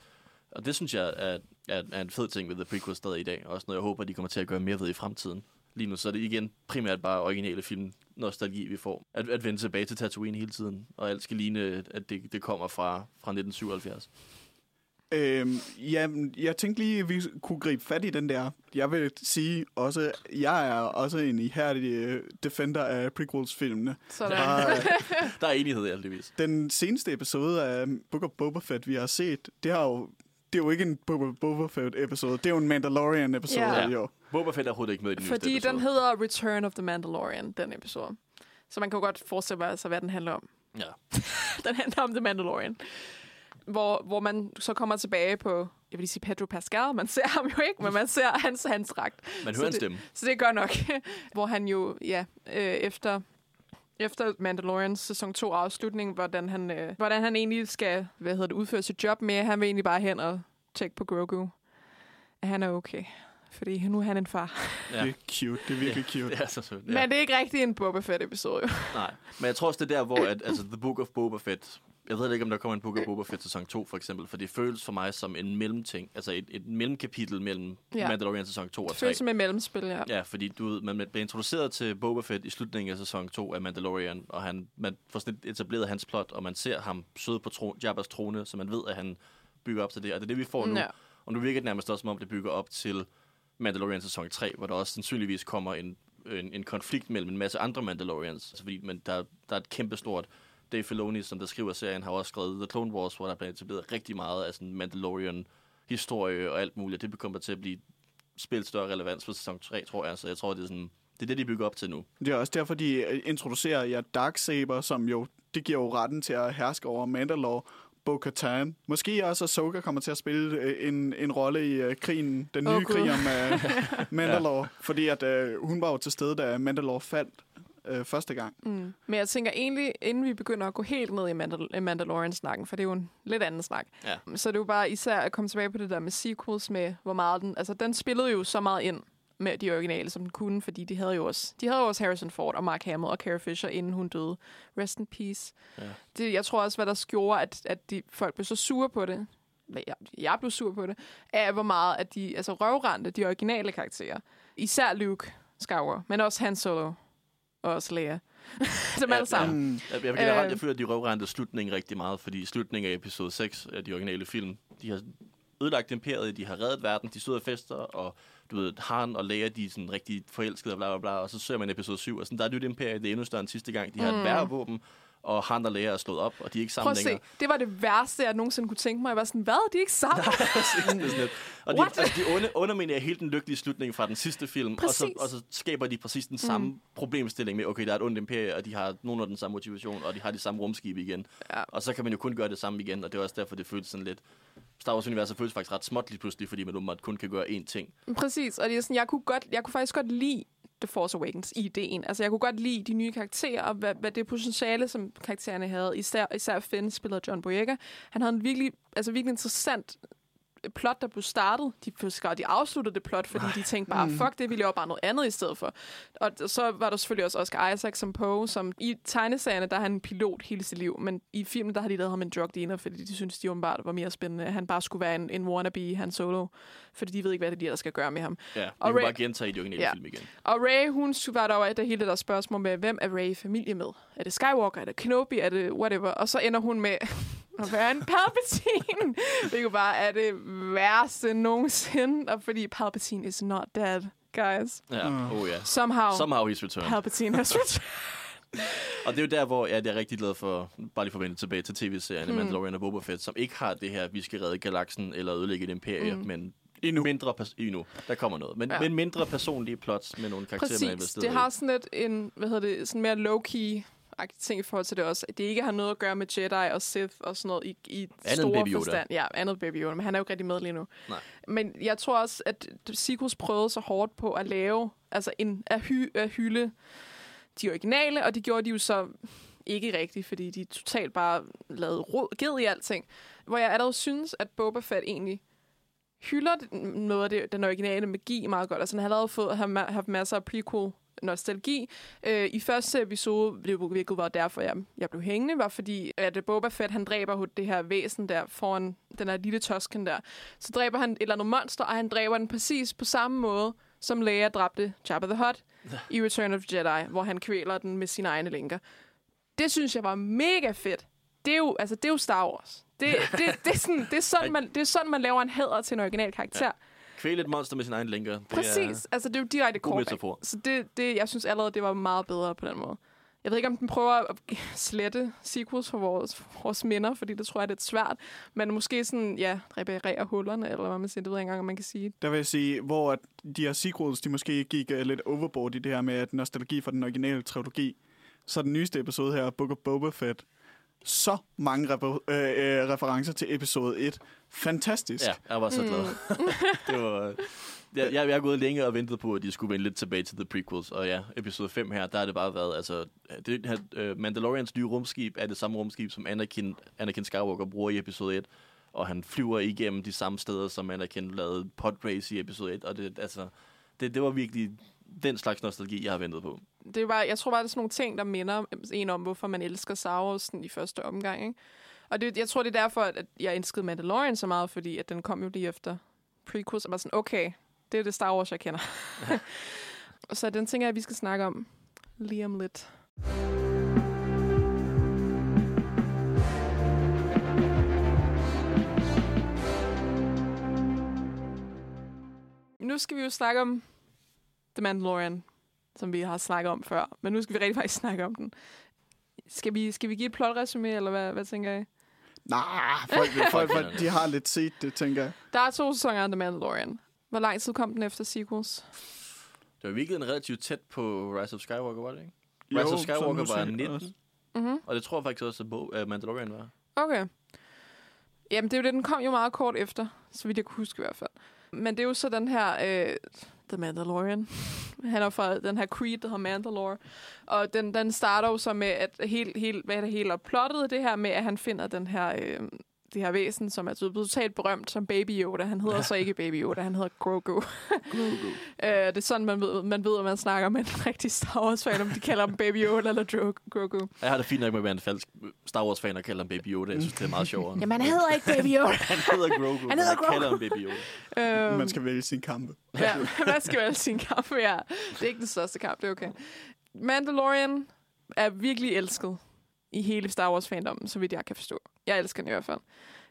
Og det synes jeg er, er, er en fed ting ved The Prequel stadig i dag. Også noget, jeg håber, de kommer til at gøre mere ved i fremtiden. Lige nu så er det igen primært bare originale film nostalgi, vi får. At, at vende tilbage til Tatooine hele tiden. Og alt skal ligne, at det, det kommer fra, fra 1977. Øhm, ja, jeg tænkte lige, at vi kunne gribe fat i den der. Jeg vil sige også, jeg er også en ihærdig øh, defender af prequels-filmene. sådan. Bare, øh, Der er enighed, heldigvis. den seneste episode af Book of Boba Fett, vi har set, det har jo det er jo ikke en Book of Boba Fett-episode. Det er jo en Mandalorian-episode, ja. jo. Boba Fett er overhovedet ikke med i den Fordi nyeste den hedder Return of the Mandalorian, den episode. Så man kan jo godt forestille sig, hvad den handler om. Ja. Den handler om The Mandalorian. Hvor, hvor man så kommer tilbage på, jeg vil sige Pedro Pascal, man ser ham jo ikke, men man ser hans, hans dragt. Man hører det- stemme. Så det gør nok. hvor han jo, ja, øh, efter, efter Mandalorians sæson 2 afslutning, hvordan han, øh, hvordan han egentlig skal hvad hedder det, udføre sit job med, han vil egentlig bare hen og tjekke på Grogu. At han er okay. Fordi nu er han en far. Ja. Det er cute. Det er virkelig cute. Det er så sødt. Ja. Men det er ikke rigtig en Boba Fett-episode, jo. Nej, men jeg tror også, det er der, hvor at, altså, The Book of Boba Fett... Jeg ved ikke, om der kommer en Book of Boba Fett sæson 2, for eksempel, for det føles for mig som en mellemting. Altså et, et mellemkapitel mellem Ja. ja. Mandalorian sæson 2 og Det 3. føles som et mellemspil, ja. Ja, fordi du ved, man bliver introduceret til Boba Fett i slutningen af sæson 2 af Mandalorian, og han, man får sådan lidt etableret hans plot, og man ser ham sidde på tro, Jabba's trone, så man ved, at han bygger op til det. Og det er det, vi får nu. Ja. Og nu virker det nærmest også, som om det bygger op til Mandalorian sæson 3, hvor der også sandsynligvis kommer en, en, en konflikt mellem en masse andre Mandalorians. Altså, fordi men der, der er et kæmpestort... Dave Filoni, som der skriver serien, har også skrevet The Clone Wars, hvor der bliver etableret rigtig meget af sådan Mandalorian-historie og alt muligt. Det kommer til at blive spillet større relevans for sæson 3, tror jeg. Så jeg tror, det er sådan... Det er det, de bygger op til nu. Det er også derfor, de øh, introducerer ja, Darksaber, som jo, det giver jo retten til at herske over Mandalore, Bo-Katan. Måske også Ahsoka kommer til at spille øh, en, en rolle i uh, krigen, den nye Gud. krig om uh, Mandalore, ja. fordi at uh, hun var jo til stede, da Mandalore faldt uh, første gang. Mm. Men jeg tænker egentlig, inden vi begynder at gå helt ned i Mandal- i Mandalorian-snakken, for det er jo en lidt anden snak, Ja. så er det jo bare især at komme tilbage på det der med sequels, med hvor meget den... Altså, den spillede jo så meget ind med de originale, som den kunne, fordi de havde jo også, de havde jo også Harrison Ford og Mark Hamill og Carrie Fisher, inden hun døde. Rest in peace. Ja. Det, jeg tror også, hvad der gjorde, at, at de, folk blev så sure på det, jeg, jeg blev sur på det, er hvor meget, at de altså røvrendte de originale karakterer. Især Luke Skywalker, men også Han Solo og også Leia. Som Ja, alle sammen. Mm. Jeg, jeg, generelt, Øh. jeg føler, at de røvrendte slutningen rigtig meget, fordi slutningen af episode 6 af de originale film, de har ødelagt imperiet, de har reddet verden, de stod og fester, og du ved, Han og Leia, de er sådan rigtig forelskede og bla bla bla, og så ser man episode 7, og sådan, der er et nyt imperie, det er endnu større end sidste gang, de har Mm. et værre våben, og Han og Leia er slået op, og de er ikke Prøv sammen at se, længere. det var det værste, jeg nogensinde kunne tænke mig. Jeg var sådan, hvad? De er ikke sammen? Det er sådan og de, What? altså, de under, underminerer helt den lykkelige slutning fra den sidste film, og så, og så skaber de præcis den samme mm. problemstilling med, okay, der er et ondt imperie, og de har nogen af den samme motivation, og de har de samme rumskibe igen. Ja. Og så kan man jo kun gøre det samme igen, og det er også derfor, det føles sådan lidt... Star Wars-universet føles faktisk ret småt lige pludselig, fordi man åbenbart kun kan gøre én ting. Præcis, og det er sådan, jeg kunne, godt, jeg kunne faktisk godt lide The Force Awakens ideen. Altså, jeg kunne godt lide de nye karakterer, og hvad, hvad det potentiale, som karaktererne havde. Især, især Finn, spiller John Boyega. Han havde en virkelig, altså virkelig interessant plot, der blev startet. De, de afsluttede det plot, fordi de tænkte bare, fuck det, vi laver bare noget andet i stedet for. Og så var der selvfølgelig også Oscar Isaac som Poe, som i tegneserierne, der er han pilot hele sit liv, men i filmen, der har de lavet ham en drug dealer, fordi de synes, de åbenbart var mere spændende, han bare skulle være en, en wannabe, han solo, fordi de ved ikke, hvad det er, der skal gøre med ham. Ja, Og Ray- bare gentage i de originale Ja. film igen. Og Ray, hun var der over det hele der spørgsmål med, hvem er Ray familie med? Er det Skywalker? Er det Kenobi? Er det whatever? Og så ender hun med at være en Palpatine. Hvilket bare er det værste nogensinde. Og fordi Palpatine is not dead, guys. Ja, Mm. oh ja. Somehow, Somehow he's returned. Palpatine has returned. Og det er jo der, hvor ja, jeg er rigtig glad for, bare lige for at vende tilbage til tv-serien Mm. Mandalorian og Boba Fett, som ikke har det her, vi skal redde galaksen eller ødelægge et imperie, Mm. men Endnu. mindre pers- endnu. Der kommer noget. Men, Ja. men mindre personlige plots med nogle karakterer, man er Præcis. investeret Det har sådan lidt en, hvad hedder det, sådan mere low-key ting i forhold til det også. Det ikke har noget at gøre med Jedi og Sith og sådan noget i, i store Baby Yoda. forstand. Ja, andet Baby Yoda, men han er jo ikke rigtig med lige nu. Nej. Men jeg tror også, at sequels prøvede så hårdt på at lave, altså en, at, hy, at hylde de originale, og det gjorde de jo så ikke rigtigt, fordi de totalt bare lavede rod, ged i alting. Hvor jeg allerede synes, at Boba Fett egentlig hylder noget af det, den originale magi meget godt. Altså, han har allerede fået haft masser af prequel nostalgi. Øh, I første episode, det virkelig var derfor, jeg, jeg blev hængende, var fordi, at Boba Fett, han dræber det her væsen der foran den her lille tosken der. Så dræber han et eller andet monster, og han dræber den præcis på samme måde, som Leia dræbte Jabba the Hutt i Return of the Jedi, hvor han kvæler den med sine egne linker. Det synes jeg var mega fedt. Det er jo, altså, det er jo Star Wars. Det, det, det, er sådan, det, er sådan, man, det er sådan, man laver en hæder til en original karakter. Ja. Kvæle et monster med sin egen linker. Det Præcis. Altså, det er jo direkte callback. metafor. Så det, det, jeg synes allerede, det var meget bedre på den måde. Jeg ved ikke, om den prøver at slette sequels for vores, vores minder, fordi det tror jeg, er lidt svært. Men måske sådan, ja, reparere hullerne, eller hvad man siger. Det ved jeg ikke engang, om man kan sige. Der vil jeg sige, hvor at de her sequels, de måske gik uh, lidt overboard i det her med at nostalgi for den originale trilogi. Så den nyeste episode her, Book of Boba Fett, så mange refer- øh, øh, referencer til episode 1. Fantastisk. Ja, jeg var så glad. Mm. det var, jeg, jeg, jeg er gået længe og ventet på, at de skulle vende lidt tilbage til The Prequels. Og ja, episode 5 her, der har det bare været, altså, det her, uh, Mandalorians nye rumskib er det samme rumskib, som Anakin, Anakin Skywalker bruger i episode 1. Og han flyver igennem de samme steder, som Anakin lavede podrace i episode 1. Og det, altså, det, det var virkelig den slags nostalgi, jeg har ventet på. Det var, jeg tror bare, det er sådan nogle ting, der minder en om, hvorfor man elsker Star Wars sådan, i første omgang. Ikke? Og det, jeg tror, det er derfor, at jeg elskede Mandalorian så meget, fordi at den kom jo lige efter prequels, og var sådan, okay, det er det Star Wars, jeg kender. så den tænker jeg, at vi skal snakke om lige om lidt. Nu skal vi jo snakke om The Mandalorian, som vi har snakket om før. Men nu skal vi rigtig faktisk snakke om den. Skal vi, skal vi give et plot-resumé, eller hvad, hvad tænker I? Nej, folk, folk, folk, de har lidt set det, tænker jeg. Der er to sæsoner af The Mandalorian. Hvor lang tid kom den efter sequels? Det var virkelig en relativt tæt på Rise of Skywalker, var det ikke? Jo, Rise of Skywalker var sikkert 19, også. Mm-hmm. og det tror jeg faktisk også, at Mandalorian var. Okay. Jamen, det er jo det, den kom jo meget kort efter, så vidt jeg kunne huske i hvert fald. Men det er jo så den her øh, The Mandalorian. Han er fra den her creed, der hedder Mandalore. Og den, den starter jo så med, at helt, helt, hvad er det hele er plottet det her med, at han finder den her, øh, det her væsen, som er blevet totalt berømt som Baby Yoda. Han hedder så ikke Baby Yoda, han hedder Grogu. Grogu. Øh, det er sådan, man ved, man ved, at man snakker med en rigtig Star Wars-fan, om de kalder dem Baby Yoda eller Dro- Grogu. Jeg har det fint nok med at være en falsk Star Wars-fan og kalde ham Baby Yoda. Jeg synes, det er meget sjovere. Jamen, han hedder ikke Baby Yoda. Han hedder Grogu, Han hedder Grogu. kalder ham Baby Yoda. øhm, Man skal vælge sin kampe. Ja, man skal vælge sin kamp, ja. Det er ikke den største kamp, det er okay. Mandalorian er virkelig elsket i hele Star Wars-fandommen, så vidt jeg kan forstå. Jeg elsker den i hvert fald.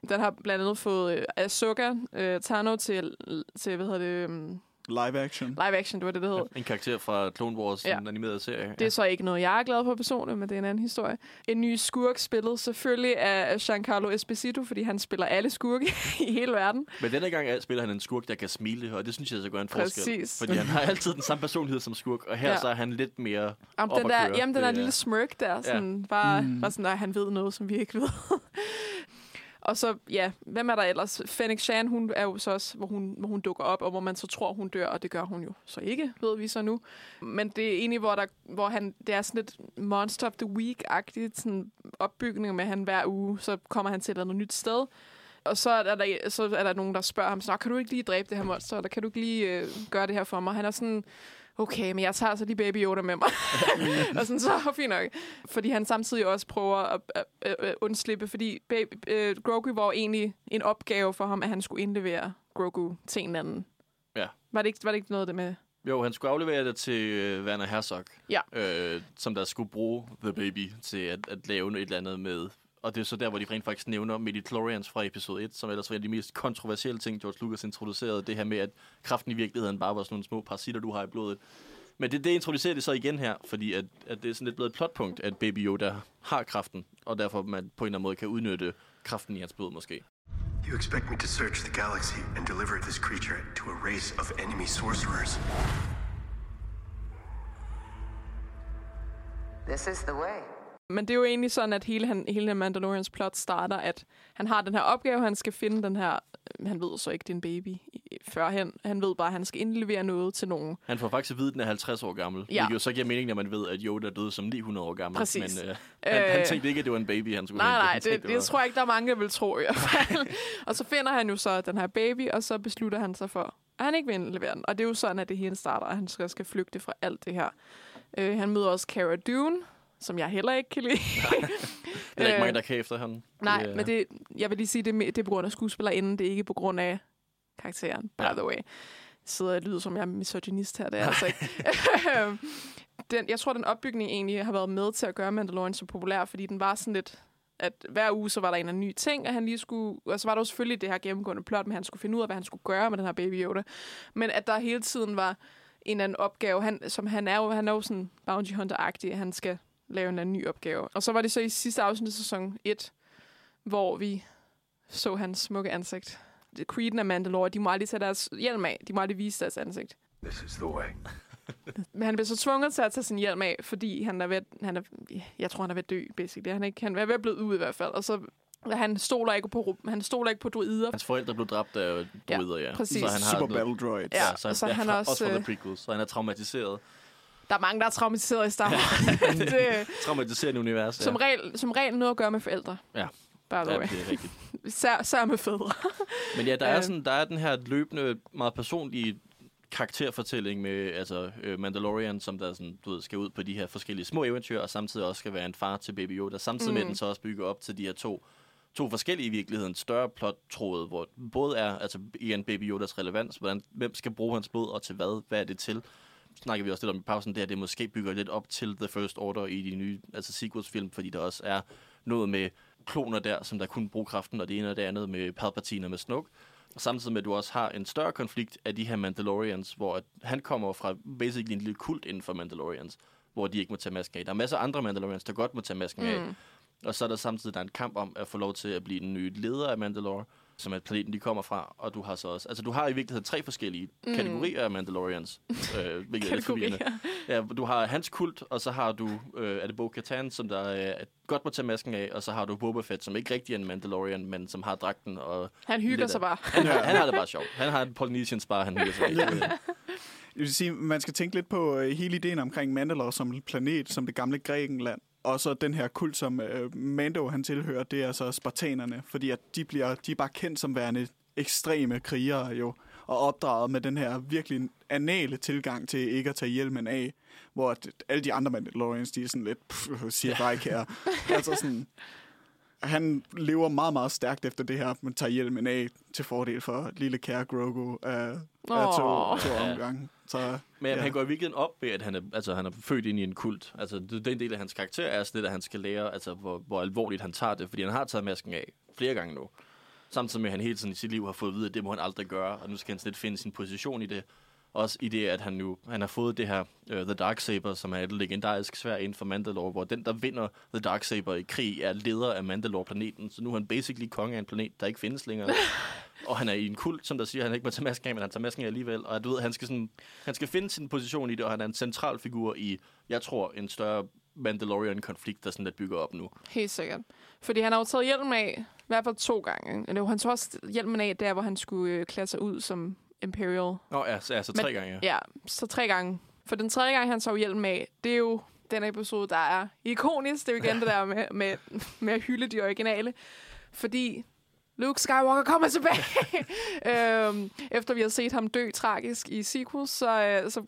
Den har blandt andet fået øh, Ahsoka øh, Tano til, til, hvad hedder det, Øh, Live action. live action, det var det, det hed. En karakter fra Clone Wars, Ja. ja. den animerede serie. Det er så ikke noget, jeg er glad for personligt, men det er en anden historie. En ny skurk spillet selvfølgelig af Giancarlo Esposito, fordi han spiller alle skurke i hele verden. Men denne gang spiller han en skurk, der kan smile, og det synes jeg så gør en forskel. Præcis. Fordi han har altid den samme personlighed som skurk, og her Ja. ja. så er han lidt mere... Om Op den at der, køre. jamen, den der er- lille smirk der, sådan, ja. bare, Mm. mm. bare sådan, at han ved noget, som vi ikke ved. og så, ja, hvem er der ellers? Fennec Shan, hun er jo så også, hvor hun, hvor hun dukker op, og hvor man så tror, hun dør, og det gør hun jo så ikke, ved vi så nu. Men det er egentlig, hvor, der, hvor han, det er sådan lidt Monster of the Week-agtigt, sådan opbygning med, at han hver uge, så kommer han til et eller andet nyt sted. Og så er, der, så er der nogen, der spørger ham, så kan du ikke lige dræbe det her monster, eller kan du ikke lige øh, gøre det her for mig? Han er sådan, okay, men jeg tager så de baby Yoda med mig. og sådan, så fint nok. Fordi han samtidig også prøver at, at, at, at undslippe, fordi baby, øh, Grogu var egentlig en opgave for ham, at han skulle indlevere Grogu til en anden. Ja. Var det ikke, var det ikke noget det med? Jo, han skulle aflevere det til øh, Werner Herzog, Ja. øh, som der skulle bruge The Baby til at, at lave et eller andet med. Og det er så der, hvor de rent faktisk nævner Midichlorians fra episode 1, som ellers var en af de mest kontroversielle ting, George Lucas introducerede. Det her med, at kraften i virkeligheden bare var sådan nogle små parasitter, du har i blodet. Men det, det introducerer det så igen her, fordi at, at det er sådan lidt blevet et plotpunkt, at Baby Yoda har kraften, og derfor man på en eller anden måde kan udnytte kraften i hans blod måske. You expect me to search the galaxy and deliver this creature to a race of enemy sorcerers? This is the way. Men det er jo egentlig sådan, at hele, han, hele Mandalorians plot starter, at han har den her opgave, han skal finde den her... Han ved så ikke, det er en baby førhen. Han ved bare, at han skal indlevere noget til nogen. Han får faktisk at vide, at den er 50 år gammel. Ja. Hvilket jo så giver mening, når man ved, at Yoda døde som 900 år gammel. Præcis. Men øh, han, Øh, han tænkte ikke, at det var en baby, han skulle Nej, hente. nej, Han tænkte, det, det, det tror jeg ikke, der er mange, der vil tro i hvert fald. og så finder han jo så den her baby, og så beslutter han sig for, at han ikke vil indlevere den. Og det er jo sådan, at det hele starter, at han skal, skal flygte fra alt det her. Øh, han møder også Cara Dune, som jeg heller ikke kan lide. Det er ikke Øh, mange, der kan efter ham. Nej, er- men det, jeg vil lige sige, det, det er på grund af skuespillerinden, det er ikke på grund af karakteren, by Ja. the way. Jeg sidder og lyder som, jeg er misogynist her, det er jeg altså ikke. den, jeg tror, den opbygning egentlig har været med til at gøre Mandalorian så populær, fordi den var sådan lidt at hver uge, så var der en eller ny ting, at han lige skulle... Og så var der jo selvfølgelig det her gennemgående plot, at han skulle finde ud af, hvad han skulle gøre med den her Baby Yoda. Men at der hele tiden var en eller anden opgave, han, som han er jo, han er jo sådan bounty hunter-agtig, han skal lave en anden ny opgave. Og så var det så i sidste afsnit af sæson 1, hvor vi så hans smukke ansigt. Creeden af Mandalore, de må aldrig tage deres hjelm af. De må aldrig vise deres ansigt. This is the way. Men han bliver så tvunget til at tage sin hjelm af, fordi han er ved, han er, jeg tror, han er ved at dø, basically. Han er, ikke, han er ved at blive ud i hvert fald. Og så han stoler ikke på, han stoler ikke på druider. Hans forældre blev dræbt af druider, ja. præcis. Så han har Super noget- Battle Droids. Ja, så og så ja, han også, også fra øh, The Prequels, så han er traumatiseret. Der er mange, der er traumatiseret i Star Wars. det, Traumatiseret univers, ja. som, regel, som regel noget at gøre med forældre. Ja. By the ja, det er rigtigt. Sær, sær med fædre. Men ja, der er, Øh. sådan, der er den her løbende, meget personlige karakterfortælling med altså, øh, Mandalorian, som der sådan, du ved, skal ud på de her forskellige små eventyr, og samtidig også skal være en far til Baby Yoda. Samtidig mm. med, den så også bygger op til de her to, to forskellige i virkeligheden større plot-tråde, hvor både er altså, igen Baby Yodas relevans, hvordan, hvem skal bruge hans blod, og til hvad, hvad er det til? Snakker vi også lidt om i pausen, det her, det måske bygger lidt op til The First Order i de nye altså sequels-film, fordi der også er noget med kloner der, som der kunne bruge kraften, og det ene og det andet med Palpatine og med Snoke. Og samtidig med, at du også har en større konflikt af de her Mandalorians, hvor at han kommer fra basically en lille kult inden for Mandalorians, hvor de ikke må tage masken af. Der er masser af andre Mandalorians, der godt må tage masken af. Mm. Og så er der samtidig der er en kamp om at få lov til at blive den nye leder af Mandalore, som er planeten, de kommer fra. Og du har så også... Altså, du har i virkeligheden tre forskellige Mm. kategorier af Mandalorians. øh, hvilket er. Kategorier. Ja, du har hans kult, og så har du, øh, er det Bo-Katan, som der øh, godt må tage masken af, og så har du Boba Fett, som ikke rigtig er en Mandalorian, men som har dragten, og Han hygger sig bare. han, har, han har det bare sjovt. Han har en Polynesian spar, han hygger sig af. Jeg vil sige, man skal tænke lidt på øh, hele ideen omkring Mandalore som en planet, som det gamle Grækenland. Og så den her kult, som øh, Mando han tilhører, det er så spartanerne. Fordi at de, bliver, de er bare kendt som værende ekstreme krigere jo. Og opdraget med den her virkelig anale tilgang til ikke at tage hjelmen af. Hvor at alle de andre Mandalorians, de er sådan lidt, pff, siger bare ikke her. altså sådan, han lever meget, meget stærkt efter det her, men tager hjelmen af til fordel for lille kære Grogu af, af to, to omgange. Så Men ja. Ja. han går i virkeligheden op ved, at han er, altså, han er født ind i en kult. Altså, det, den del af hans karakter er sådan lidt, at han skal lære, altså, hvor, hvor alvorligt han tager det, fordi han har taget masken af flere gange nu. Samtidig med, at han hele tiden i sit liv har fået at vide, at det må han aldrig gøre, og nu skal han sådan lidt finde sin position i det. Også i det, at han nu han har fået det her uh, The Darksaber, som er et legendarisk svær inden for Mandalore, hvor den, der vinder The Darksaber i krig, er leder af Mandalore-planeten. Så nu er han basically konge af en planet, der ikke findes længere. og han er i en kult, som der siger, at han ikke må tage masken af, men han tager masken af alligevel. Og du ved, han skal, sådan, han skal finde sin position i det, og han er en central figur i, jeg tror, en større Mandalorian-konflikt, der sådan lidt bygger op nu. Helt sikkert. Fordi han har jo taget hjelmen af, i hvert fald to gange. Eller han tog også hjelmen af, der hvor han skulle øh, klæde sig ud som Imperial. Nå ja, så, altså Men- tre gange. Ja. Ja, så tre gange. For den tredje gang, han tog hjelmen af, det er jo den episode, der er ikonisk. Det er jo igen det der med, med, med at hylde de originale. Fordi Luke Skywalker kommer tilbage. øhm, efter vi har set ham dø tragisk i sequels, så, øh, så,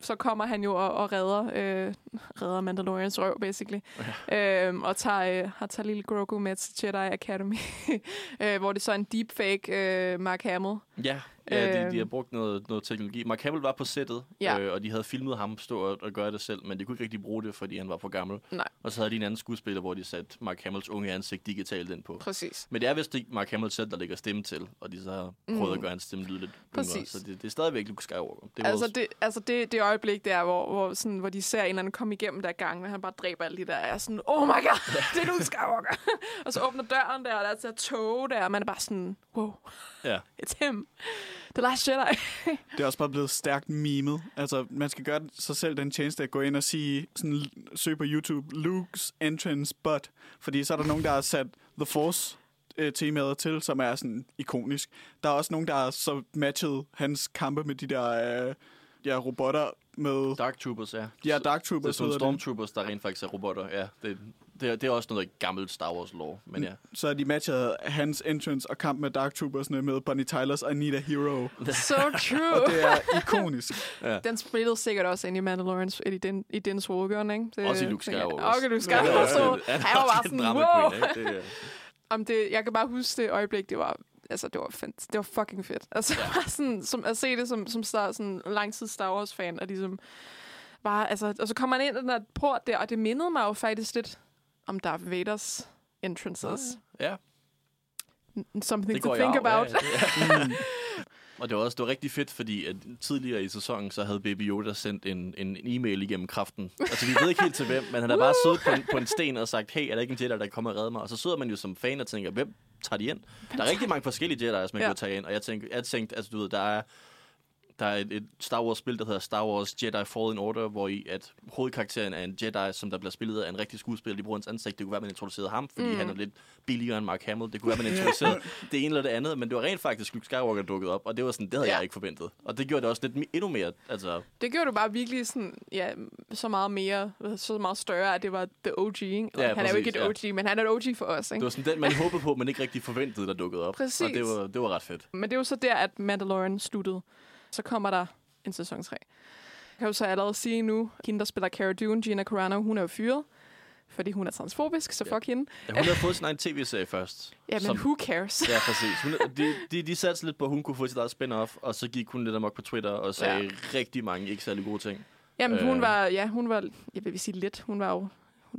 så kommer han jo og, og redder, øh, redder Mandalorians røv, basically. Ja. Øhm, og tager, øh, har tager lille Grogu med til Jedi Academy, øh, hvor det så er en deepfake øh, Mark Hamill. Ja, ja de, de har Øhm. brugt noget, noget teknologi. Mark Hamill var på sættet, Ja. øh, og de havde filmet ham stå og, og gøre det selv, men de kunne ikke rigtig bruge det, fordi han var for gammel. Nej. Og så havde de en anden skuespiller, hvor de satte Mark Hamills unge ansigt digitalt ind på. Præcis. Men det er vist ikke Mark Hamill selv, der lægger stemme til, og de så har prøvet at gøre hans stemme lyde lidt yngre. Præcis. Så det, det er stadigvæk Luke Skywalker. Det er Altså det, altså det, det øjeblik der, hvor, hvor, sådan, hvor de ser en eller anden komme igennem der gang, og han bare dræber alle de der, er sådan, oh my god, det er Luke Skywalker. og så åbner døren der, og der er så tog der, og man er bare sådan, wow, Ja. it's him. The Last Jedi. Det er også bare blevet stærkt memet. Altså, man skal gøre sig selv den tjeneste at gå ind og sige, sådan, søg på YouTube, Luke's entrance but. Fordi så er der nogen, der har sat The Force øh, temaet til, som er sådan ikonisk. Der er også nogen, der har så matchet hans kampe med de der øh, ja, robotter med... Dark Troopers, ja. Ja, Dark Det er Troopers sådan. Stormtroopers, der rent faktisk er robotter. Ja, det, det, er, det er også noget gammelt Star Wars lore, men ja. Så de matchet hans entrance og kamp med Dark Troopersne med Bonnie Tylers I Need a Hero. so true. Og det er ikonisk. Den spillede sikkert også ind i Mandalorians, i den, i den Swogon, ikke? Det, Også i Luke. Skywalker. Også i Luke Ja, Skywalker. ja, så ja, ja. han var bare sådan, wow. queen? Det Om det, jeg kan bare huske det øjeblik, det var, altså, det var, fant- det var fucking fedt. Altså, ja. sådan, som, at se det som, som Star, sådan, langtid Star Wars-fan, og ligesom bare, altså, og så kommer man ind i den der port der, og det mindede mig jo faktisk lidt om Darth Vaders entrances. Ja, N- Something to think about. Ja, ja. Og det var også det var rigtig fedt, fordi at tidligere i sæsonen, så havde Baby Yoda sendt en, en, en e-mail igennem kraften. Altså, vi ved ikke helt til hvem, men han har bare siddet på en, på en sten og sagt, hey, er der ikke en Jedi, der kan komme og redde mig? Og så sidder man jo som fan og tænker, hvem tager de ind? Der er rigtig mange forskellige Jedi's, man Ja. kan tage ind. Og jeg tænkte, jeg tænkte altså, du ved, der er, der er et, et Star Wars-spil, der hedder Star Wars Jedi Fallen Order, hvor i at hovedkarakteren er en Jedi, som der bliver spillet af en rigtig skuespiller. De bruger hans ansigt. Det kunne være, man introducerede ham, fordi mm. han er lidt billigere end Mark Hamill. Det kunne være, man introducerede det ene eller det andet, men det var rent faktisk Luke Skywalker der dukkede op, og det var sådan, det havde Ja. jeg ikke forventet. Og det gjorde det også lidt endnu mere, altså, Det gjorde du bare virkelig sådan, ja, så meget mere, så meget større, at det var the OG, ikke? Ja, han er jo ikke præcis, et OG, men han er et OG for os, det ikke? var sådan den, man håbede på, men ikke rigtig forventede, der dukkede op. Præcis. Og det var, det var ret fedt. Men det jo så der, at Mandalorian sluttede. Så kommer der en sæson 3. Jeg kan jo så allerede sige nu, hende, der spiller Cara Dune, Gina Carano, hun er jo fyret, fordi hun er transfobisk, så Ja. fuck hende. Ja, hun havde fået sin egen tv-serie først. Ja, men som- who cares? Ja, præcis. Hun, de, de, de satte lidt på, at hun kunne få sit eget spin-off, og så gik hun lidt amok på Twitter og sagde Ja. ja. rigtig mange ikke særlig gode ting. Jamen, hun Øh. var, ja, hun var, jeg vil sige lidt, hun var jo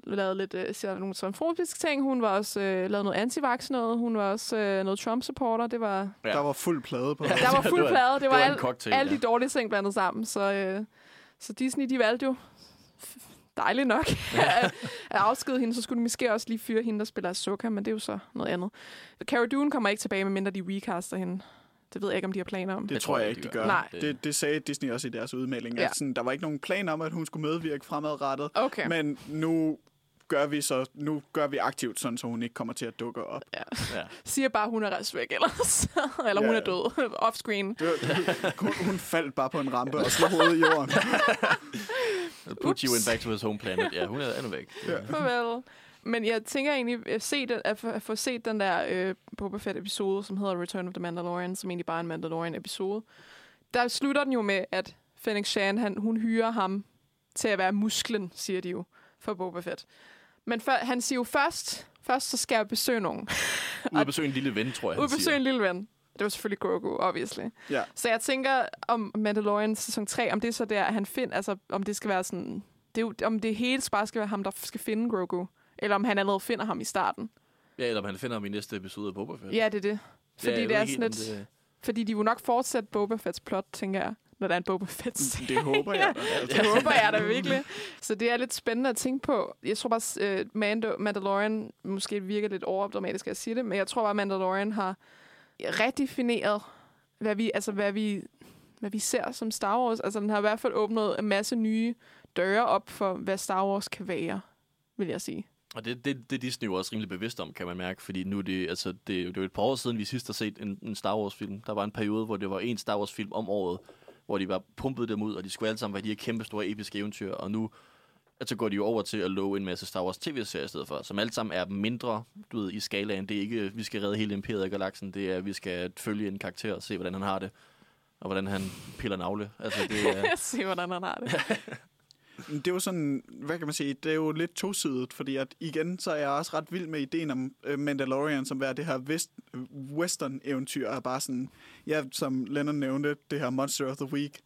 lavede lidt øh, siger nogle transfobiske ting. Hun var også øh, lavet noget antivax noget. Hun var også øh, noget Trump-supporter. Det var, Ja. Der var fuld plade på. Ja. der var fuld plade. Det var, det var en al- cocktail, alle de ja. dårlige ting blandet sammen. Så, øh, så Disney, de valgte jo dejligt nok at, at afskede hende. Så skulle de måske også lige fyre hende, der spiller Ahsoka, men det er jo så noget andet. Cara Dune kommer ikke tilbage, medmindre de recaster hende. Det ved jeg ikke, om de har planer om. Det Det tror jeg jeg ikke, de gør. Nej. Det, det sagde Disney også i deres udmelding. Ja. Ja. At sådan, der var ikke nogen plan om, at hun skulle medvirke fremadrettet. Okay. Men nu gør vi så nu gør vi aktivt sådan, så hun ikke kommer til at dukke op. Ja. Siger bare, hun er rejst væk ellers. Eller hun Ja. er død. Offscreen. Hun, hun faldt bare på en rampe og slog hovedet i jorden. Put you in back to his home planet. Ja, hun er endnu væk. Ja. Farvel. Men jeg tænker egentlig at, se den, at, få, at få set den der øh, Boba Fett-episode, som hedder Return of the Mandalorian, som egentlig bare er en Mandalorian-episode. Der slutter den jo med, at Fennec Shan, han, hun hyrer ham til at være musklen, siger de jo, for Boba Fett. Men for, han siger jo først, først så skal jeg besøge nogen. Ude at besøge en lille ven, tror jeg, Ud han besøge en lille ven. Det var selvfølgelig Grogu, obviously. Ja. Så jeg tænker om Mandalorian sæson 3, om det er så der, at han finder, altså om det skal være sådan, det er jo, om det hele bare skal være ham, der skal finde Grogu. Eller om han allerede finder ham i starten. Ja, eller om han finder ham i næste episode af Boba Fett. Ja, det er det. Fordi jeg det er sådan lidt, det- fordi de vil nok fortsætte Boba Fett's plot, tænker jeg, når der er en Boba Fett. Det håber jeg. da. Altså, Det håber jeg da virkelig. Så det er lidt spændende at tænke på. Jeg tror bare, uh, Mando, Mandalorian, måske virker lidt overdramatisk at sige det, men jeg tror bare, Mandalorian har redefineret, hvad vi, altså, hvad vi, hvad vi ser som Star Wars. Altså, den har i hvert fald åbnet en masse nye døre op for, hvad Star Wars kan være, vil jeg sige. Og det, det, det er Disney jo også rimelig bevidst om, kan man mærke, fordi nu er det, altså, det, det er jo et par år siden, vi sidst har set en, en Star Wars-film. Der var en periode, hvor det var en Star Wars-film om året, hvor de var pumpet dem ud, og de skulle alle sammen være de her kæmpe store episke eventyr, og nu at så går de jo over til at love en masse Star Wars tv-serier i stedet for, som alle sammen er mindre, du ved, i skalaen. Det er ikke, vi skal redde hele imperiet af galaksen, det er, vi skal følge en karakter og se, hvordan han har det, og hvordan han piller navle. Altså, det er, Se, hvordan han har det. Det er jo sådan, hvad kan man sige, det er jo lidt tosidigt, fordi at igen, så er jeg også ret vild med ideen om øh, Mandalorian, som er det her vest, western-eventyr, er bare sådan, ja, som Lennon nævnte, det her Monster of the Week.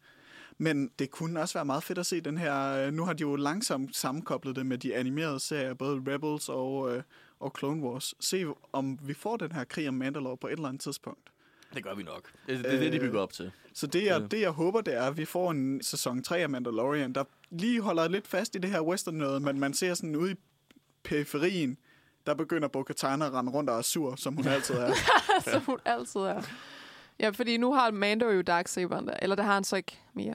Men det kunne også være meget fedt at se den her, øh, nu har de jo langsomt sammenkoblet det med de animerede serier, både Rebels og, øh, og Clone Wars. Se, om vi får den her krig om Mandalore på et eller andet tidspunkt. det gør vi nok. Det, det er det, de bygger op til. Så det jeg, det, jeg håber, det er, at vi får en sæson 3 af Mandalorian, der lige holder lidt fast i det her western noget, men man ser sådan ude i periferien, der begynder Bo-Katan at rende rundt og er sur, som hun altid er. Som hun altid er. Ja, fordi nu har Mando jo Darksaberen der. Eller det har han så ikke mere.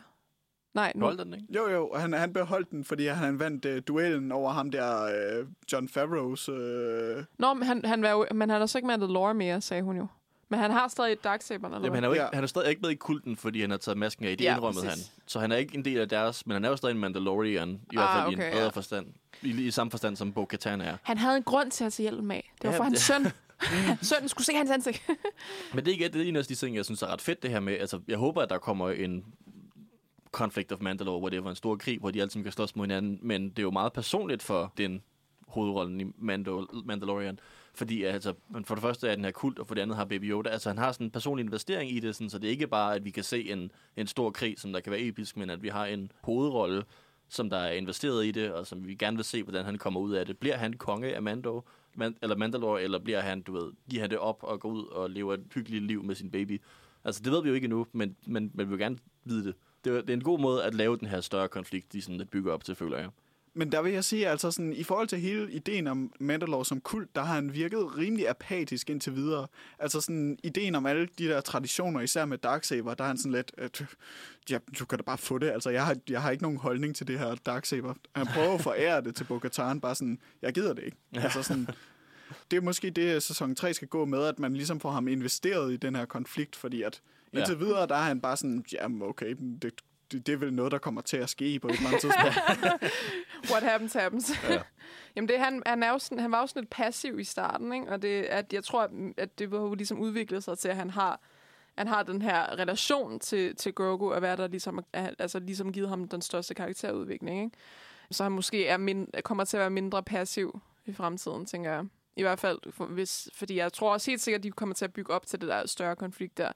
Nej, nu. Hold den, ikke? Jo, jo, og han, han beholdt den, fordi han vandt uh, duellen over ham der, uh, John Favreau's... Uh... Nå, men han, han var jo, men han er så ikke Mandalore mere, sagde hun jo. Men han har stadig Darksaberen, eller Jamen, han er, jo ikke, Ja. han er stadig ikke med i kulten, fordi han har taget masken af. Det Ja, indrømmede han. Så han er ikke en del af deres, men han er jo stadig en Mandalorian, i hvert Ah, fald i okay, en bredere ja. forstand. I, I samme forstand som Bo-Katan er. Han havde en grund til at tage hjelmen af. Det var Ja, for hans søn. Sønnen skulle se hans ansigt. Men det er, ikke, det er en af de ting, jeg synes er ret fedt, det her med. Altså, jeg håber, at der kommer en Conflict of Mandalore, hvor det var en stor krig, hvor de altid kan slås mod hinanden. Men det er jo meget personligt for den hovedrollen i Mando, Mandalorian. Fordi altså, for det første er den her kult, og for det andet har Baby Yoda. Altså, han har sådan en personlig investering i det, sådan, så det er ikke bare, at vi kan se en, en stor krig, som der kan være episk, men at vi har en hovedrolle, som der er investeret i det, og som vi gerne vil se, hvordan han kommer ud af det. Bliver han konge af Mando, Man, eller Mandalore, eller bliver han, du ved, giver han det op og går ud og lever et hyggeligt liv med sin baby? Altså, det ved vi jo ikke endnu, men, men, men vi vil gerne vide det. Det er, det er en god måde at lave den her større konflikt, de sådan lidt bygger op til, føler jeg. Men der vil jeg sige, altså sådan, i forhold til hele ideen om Mandalore som kult, der har han virket rimelig apatisk indtil videre. Altså sådan, ideen om alle de der traditioner, især med Darksaber, der er han sådan lidt, at, ja, du kan da bare få det. Altså, jeg har, jeg har ikke nogen holdning til det her Darksaber. Han prøver at forære det til Bo-Katan, bare sådan, jeg gider det ikke. Ja. Altså sådan, det er måske det, sæson 3 skal gå med, at man ligesom får ham investeret i den her konflikt, fordi at indtil Ja. videre, der er han bare sådan, jamen okay, det, det, det er vel noget, der kommer til at ske på et eller andet tidspunkt. What happens, happens. Ja. Jamen, det, han, han, er jo sådan, han var jo sådan lidt passiv i starten, ikke? og det, at jeg tror, at det jo ligesom udviklet sig til, at han har, han har den her relation til, til Grogu, og hvad der ligesom, altså ligesom givet ham den største karakterudvikling. Ikke? Så han måske er mind, kommer til at være mindre passiv i fremtiden, tænker jeg. I hvert fald, for, hvis, fordi jeg tror også helt sikkert, at de kommer til at bygge op til det der større konflikt der.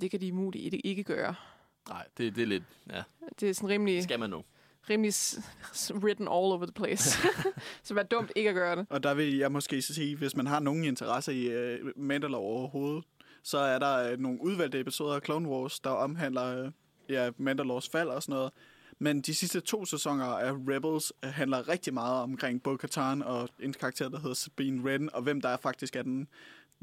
Det kan de muligt ikke gøre. Nej, det, det er lidt... Ja, Det er sådan rimelig, skal man nu. rimelig written all over the place. så det er dumt ikke at gøre det. Og der vil jeg måske så sige, hvis man har nogen interesse i uh, Mandalore overhovedet, så er der uh, nogle udvalgte episoder af Clone Wars, der omhandler uh, ja, Mandalores fald og sådan noget. Men de sidste to sæsoner af Rebels handler rigtig meget omkring Bo-Katan og en karakter, der hedder Sabine Wren, og hvem der faktisk er den,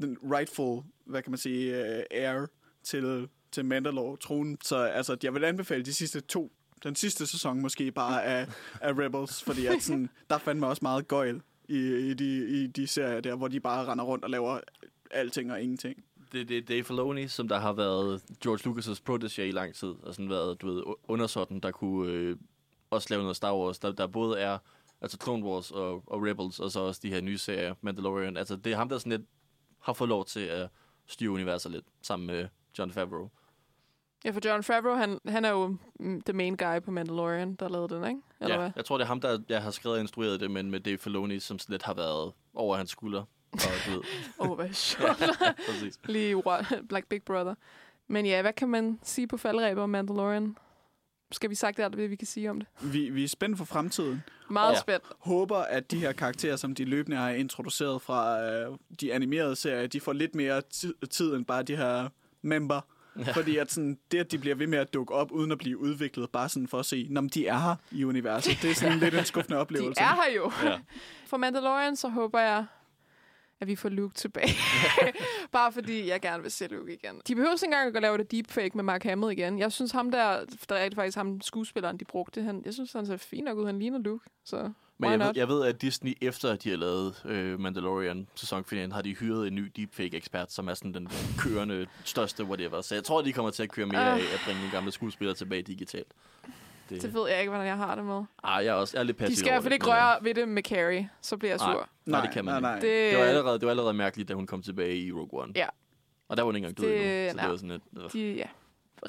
den rightful, hvad kan man sige, uh, heir til, til Mandalore-tronen. Så altså, jeg vil anbefale de sidste to den sidste sæson måske bare af, af Rebels, fordi at sådan, der fandt man også meget gøjl i, i, de, i de serier der, hvor de bare render rundt og laver alting og ingenting. Det, det er Dave Filoni, som der har været George Lucas' protégé i lang tid, og sådan været, du ved, undersåtten, der kunne øh, også lave noget Star Wars, der, der både er altså Clone Wars og, og Rebels, og så også de her nye serier, Mandalorian. Altså, det er ham, der sådan lidt har fået lov til at styre universet lidt, sammen med John Favreau. Ja, for John Favreau, han, han er jo mm, the main guy på Mandalorian, der lavede den, ikke? Eller ja, hvad? jeg tror, det er ham, der jeg har skrevet og instrueret det, men med Dave Filoni, som lidt har været over hans skulder. Og, oh, hvad sjovt. præcis. Lige like Big Brother. Men ja, hvad kan man sige på faldrebet om Mandalorian? Skal vi sagt alt, hvad vi kan sige om det? Vi, vi er spændt for fremtiden. Meget Ja. spændt. Håber, at de her karakterer, som de løbende har introduceret fra øh, de animerede serier, de får lidt mere ti- tid end bare de her member. Ja. Fordi at sådan, det, at de bliver ved med at dukke op, uden at blive udviklet, bare sådan for at se, når de er her i universet. Det er sådan lidt en skuffende De oplevelse. er her jo. Ja. For Mandalorian, så håber jeg, at vi får Luke tilbage. Bare fordi jeg gerne vil se Luke igen. De behøver ikke engang at lave det deepfake med Mark Hamill igen. Jeg synes ham der, der er faktisk ham skuespilleren, de brugte, han, jeg synes, han ser fint nok ud. Han ligner Luke, så Men jeg ved, jeg ved, at Disney, efter de har lavet øh, Mandalorian sæsonfinalen, har de hyret en ny deepfake-ekspert, som er sådan den kørende største whatever. Så jeg tror, de kommer til at køre mere Ah. af at bringe de gamle skuespillere tilbage digitalt. Det, Det ved jeg ikke, hvordan jeg har det med. ah, jeg er også jeg er lidt passiv De skal i hvert fald det, ikke røre ved det med Carrie, så bliver jeg Nej. sur. Nej, det kan man nej, ikke. nej. Det, Det var, allerede, det var allerede mærkeligt, da hun kom tilbage i Rogue One. Ja. Og der var hun ikke engang død Det- endnu, så nej. det var sådan lidt... Øh. de, ja,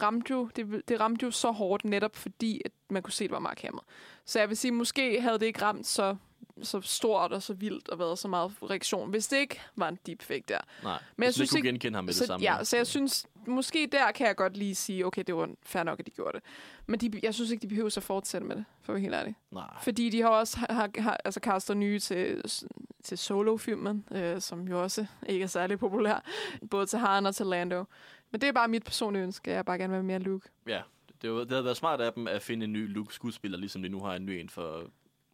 ramte jo, det, det ramte jo så hårdt netop fordi, at man kunne se, at det var Mark Hamill. Så jeg vil sige, måske havde det ikke ramt så, så stort og så vildt og været så meget reaktion, hvis det ikke var en deepfake der. Nej, Men jeg synes synes ikke, kunne genkende ham med så, det samme. Ja, så jeg synes, måske der kan jeg godt lige sige, okay, det var fair nok, at de gjorde det. Men de, jeg synes ikke, de behøver at fortsætte med det, for at være helt ærlig. Nej. Fordi de har også har, har, altså castet nye til, til solo-filmen, øh, som jo også ikke er særlig populær. Både til Han og til Lando. Men det er bare mit personlige ønske. Jeg vil bare gerne være mere Luke. Ja, det, var, det havde været smart af dem at finde en ny Luke-skuespiller, ligesom de nu har en ny en for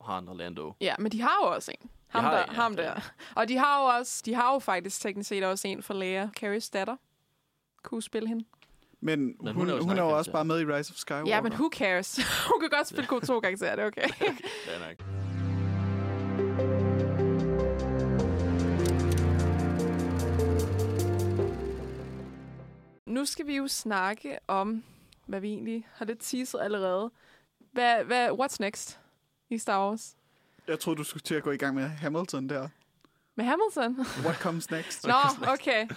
Han og Lando. Ja, men de har jo også en. Ham, har der, ja. ham der. Og de har jo også, de har jo faktisk teknisk set også en for Leia, Carries datter. Kunne spille hende. Men, Men hun, hun hun, er jo hun er jo også bare med i Rise of Skywalker. Ja, men who cares? hun kan godt spille to karakterer, det er okay. Det er nok. Nu skal vi jo snakke om, hvad vi egentlig har lidt teaset allerede. Hvad, hvad, what's next i Star Wars? Jeg troede, du skulle til at gå i gang med Hamilton der. Med Hamilton? What comes next? Nå, okay.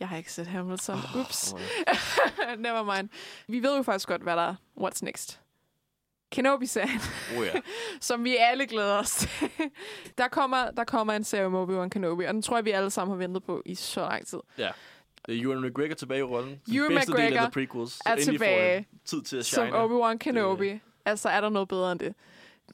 Jeg har ikke set Hamilton. Ups. Never mind. Vi ved jo faktisk godt, hvad der er. What's next? Kenobi-serien, Oh ja. som vi alle glæder os til. der, kommer, der kommer en serie om Obi-Wan Kenobi, og den tror jeg, vi alle sammen har ventet på i så lang tid. ja. Det er Ewan McGregor tilbage i rollen. Ewan McGregor af The Prequels. Er tilbage tid til at Som shine. Obi-Wan Kenobi. Altså, er der noget bedre end det?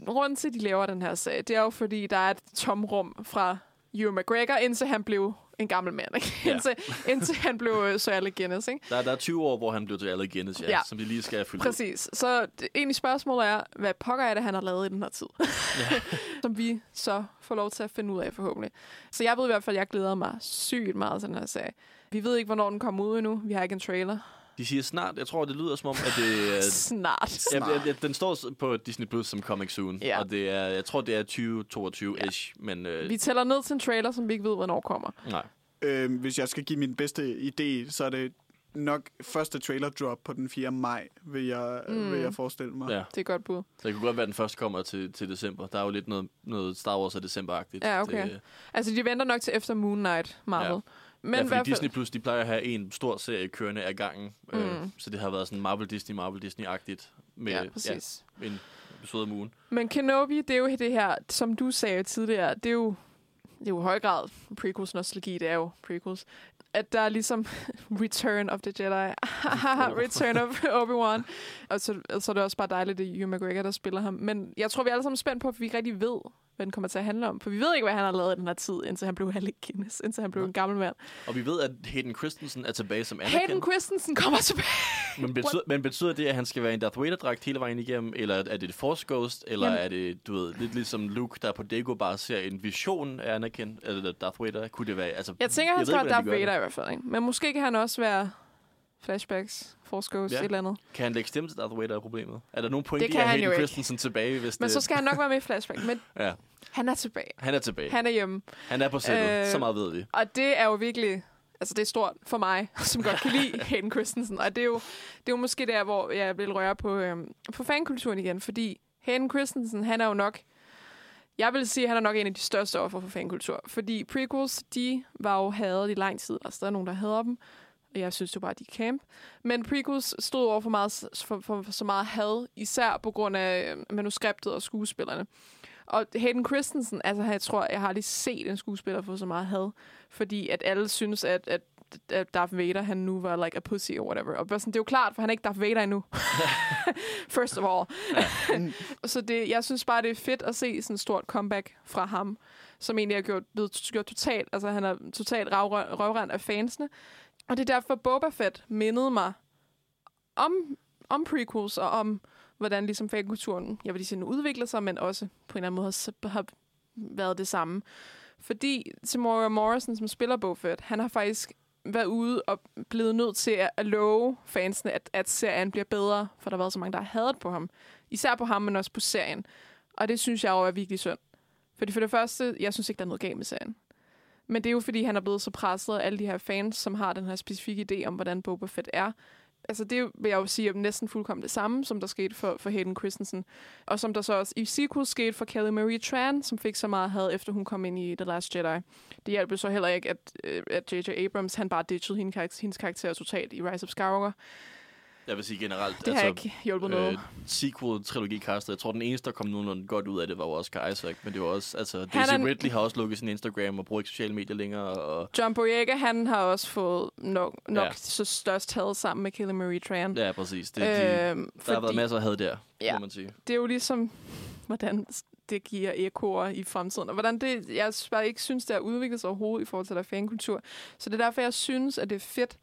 Grunden til, at de laver den her serie, det er jo, fordi der er et tomrum fra Ewan McGregor, indtil han blev en gammel mand. Ikke? Ja. indtil, indtil han blev uh, Sir Alec Guinness. Ikke? Der, der er 20 år, hvor han blev til Alec Guinness, ja, Ja. som de lige skal fylde ud. Præcis. Så det, egentlig spørgsmålet er, hvad pokker er det, han har lavet i den her tid? Ja. Som vi så får lov til at finde ud af forhåbentlig. Så jeg ved i hvert fald, at jeg glæder mig sygt meget til den her serie. Vi ved ikke, hvornår den kommer ud endnu. Vi har ikke en trailer. De siger snart, jeg tror, det lyder som om, at det er... Snart. Ja, ja, ja, den står på Disney Plus som Coming Soon, Ja. og det er, jeg tror, det er 2022-ish, men øh, Vi tæller ned til en trailer, som vi ikke ved, hvornår kommer. nej. Øh, hvis jeg skal give min bedste idé, så er det nok første trailer drop på den 4. maj, vil jeg, Mm. vil jeg forestille mig. Ja. Det er godt bud. Så det kunne godt være, at den først kommer til, til december. Der er jo lidt noget, noget Star Wars af decemberagtigt. Ja, okay. Det, Altså, de venter nok til efter Moon Knight, Marvel. Ja. Men ja, fordi hvert fald, Disney Plus, de plejer at have en stor serie kørende af gangen. Mm. Øh, Mm. så det har været sådan Marvel Disney, Marvel Disney-agtigt. Med ja, præcis. Ja, en episode om ugen. Men Kenobi, det er jo det her, som du sagde tidligere, det er jo, det er jo i høj grad prequels nostalgi, det er jo prequels. At der er ligesom Return of the Jedi, Return of Obi-Wan. Og så, så er det også bare dejligt, at det Ewan McGregor, der spiller ham. Men jeg tror, vi er alle sammen spændt på, at vi ikke rigtig ved, hvad den kommer til at handle om. For vi ved ikke, hvad han har lavet i den her tid, indtil han blev Alec Guinness, indtil han blev Nej. en gammel mand. Og vi ved, at Hayden Christensen er tilbage som Anakin. Hayden Christensen kommer tilbage. men, betyder, men betyder det, at han skal være en Darth Vader-dragt hele vejen igennem? Eller er det et Force Ghost? Eller Jamen- er det, du ved, lidt ligesom Luke, der på Dego bare ser en vision af Anakin? Eller Darth Vader? Kunne det være? Altså, Jeg tænker, han skal være Darth Vader i hvert fald. Ikke? Men måske kan han også være flashbacks, Force Ghost, Ja. et eller andet. Kan han lægge stemme til Darth Vader er problemet? Er der nogen point Det i at han Hayden. Christensen tilbage, hvis Men det... så skal han nok være med i flashback. Men Ja, han er tilbage. han er tilbage. Han, er hjemme. han er på sættet. Øh, så meget ved vi. Og det er jo virkelig... Altså, det er stort for mig, som godt kan lide Hayden Christensen. Og det er jo, det er jo måske der, hvor jeg vil røre på, øhm, på fankulturen igen. Fordi Hayden Christensen, han er jo nok... Jeg vil sige, at han er nok en af de største offer for fankultur. Fordi prequels, de var jo hadet i lang tid. Altså, der er nogen, der hader dem. Jeg synes jo bare, de er camp. Men prequels stod over for, meget, for, for, for så meget had, især på grund af øh, manuskriptet og skuespillerne. Og Hayden Christensen, altså jeg tror, jeg har lige set en skuespiller få så meget had, fordi at alle synes, at, at, at Darth Vader, han nu var like a pussy or whatever. Og sådan, det er jo klart, for han er ikke Darth Vader endnu. First of all. så det, jeg synes bare, det er fedt at se sådan et stort comeback fra ham, som egentlig har gjort, blevet gjort totalt, altså han er totalt rav- røvrend af fansene. Og det er derfor, Boba Fett mindede mig om, om prequels og om, hvordan ligesom fagkulturen, jeg vil lige sige, nu udvikler sig, men også på en eller anden måde har, har været det samme. Fordi Samora Morrison, som spiller Boba Fett, han har faktisk været ude og blevet nødt til at, at love fansene, at, at serien bliver bedre, for der har været så mange, der har hadet på ham. Især på ham, men også på serien. Og det synes jeg jo er virkelig synd. Fordi for det første, jeg synes ikke, der er noget galt med serien. Men det er jo, fordi han er blevet så presset af alle de her fans, som har den her specifikke idé om, hvordan Boba Fett er. altså det vil jeg jo sige er næsten fuldkommen det samme, som der skete for, for Hayden Christensen. Og som der så også i sequel skete for Kelly Marie Tran, som fik så meget had, efter hun kom ind i The Last Jedi. Det hjalp jo så heller ikke, at, øh, at J.J. Abrams, han bare ditchede hendes karakter, hendes karakter totalt i Rise of Skywalker. Jeg vil sige generelt, Det har ikke hjulpet noget. øh, sequel-trilogi castet. Jeg tror, den eneste, der kom nogenlunde godt ud af det, var Oscar Isaac. Men det var også, altså, Han Daisy er- Ridley har også lukket sin Instagram og bruger ikke sociale medier længere. Og, John Boyega, han har også fået nok, nok Ja. så størst had sammen med Kelly Marie Tran. ja, præcis. Det, de, Øhm, der har været masser af had der, Ja. må man sige. det er jo ligesom, hvordan det giver ekoer i fremtiden. Og hvordan det, jeg bare ikke synes, det er udviklet sig overhovedet i forhold til der fankultur. Så det er derfor, jeg synes, at det er fedt.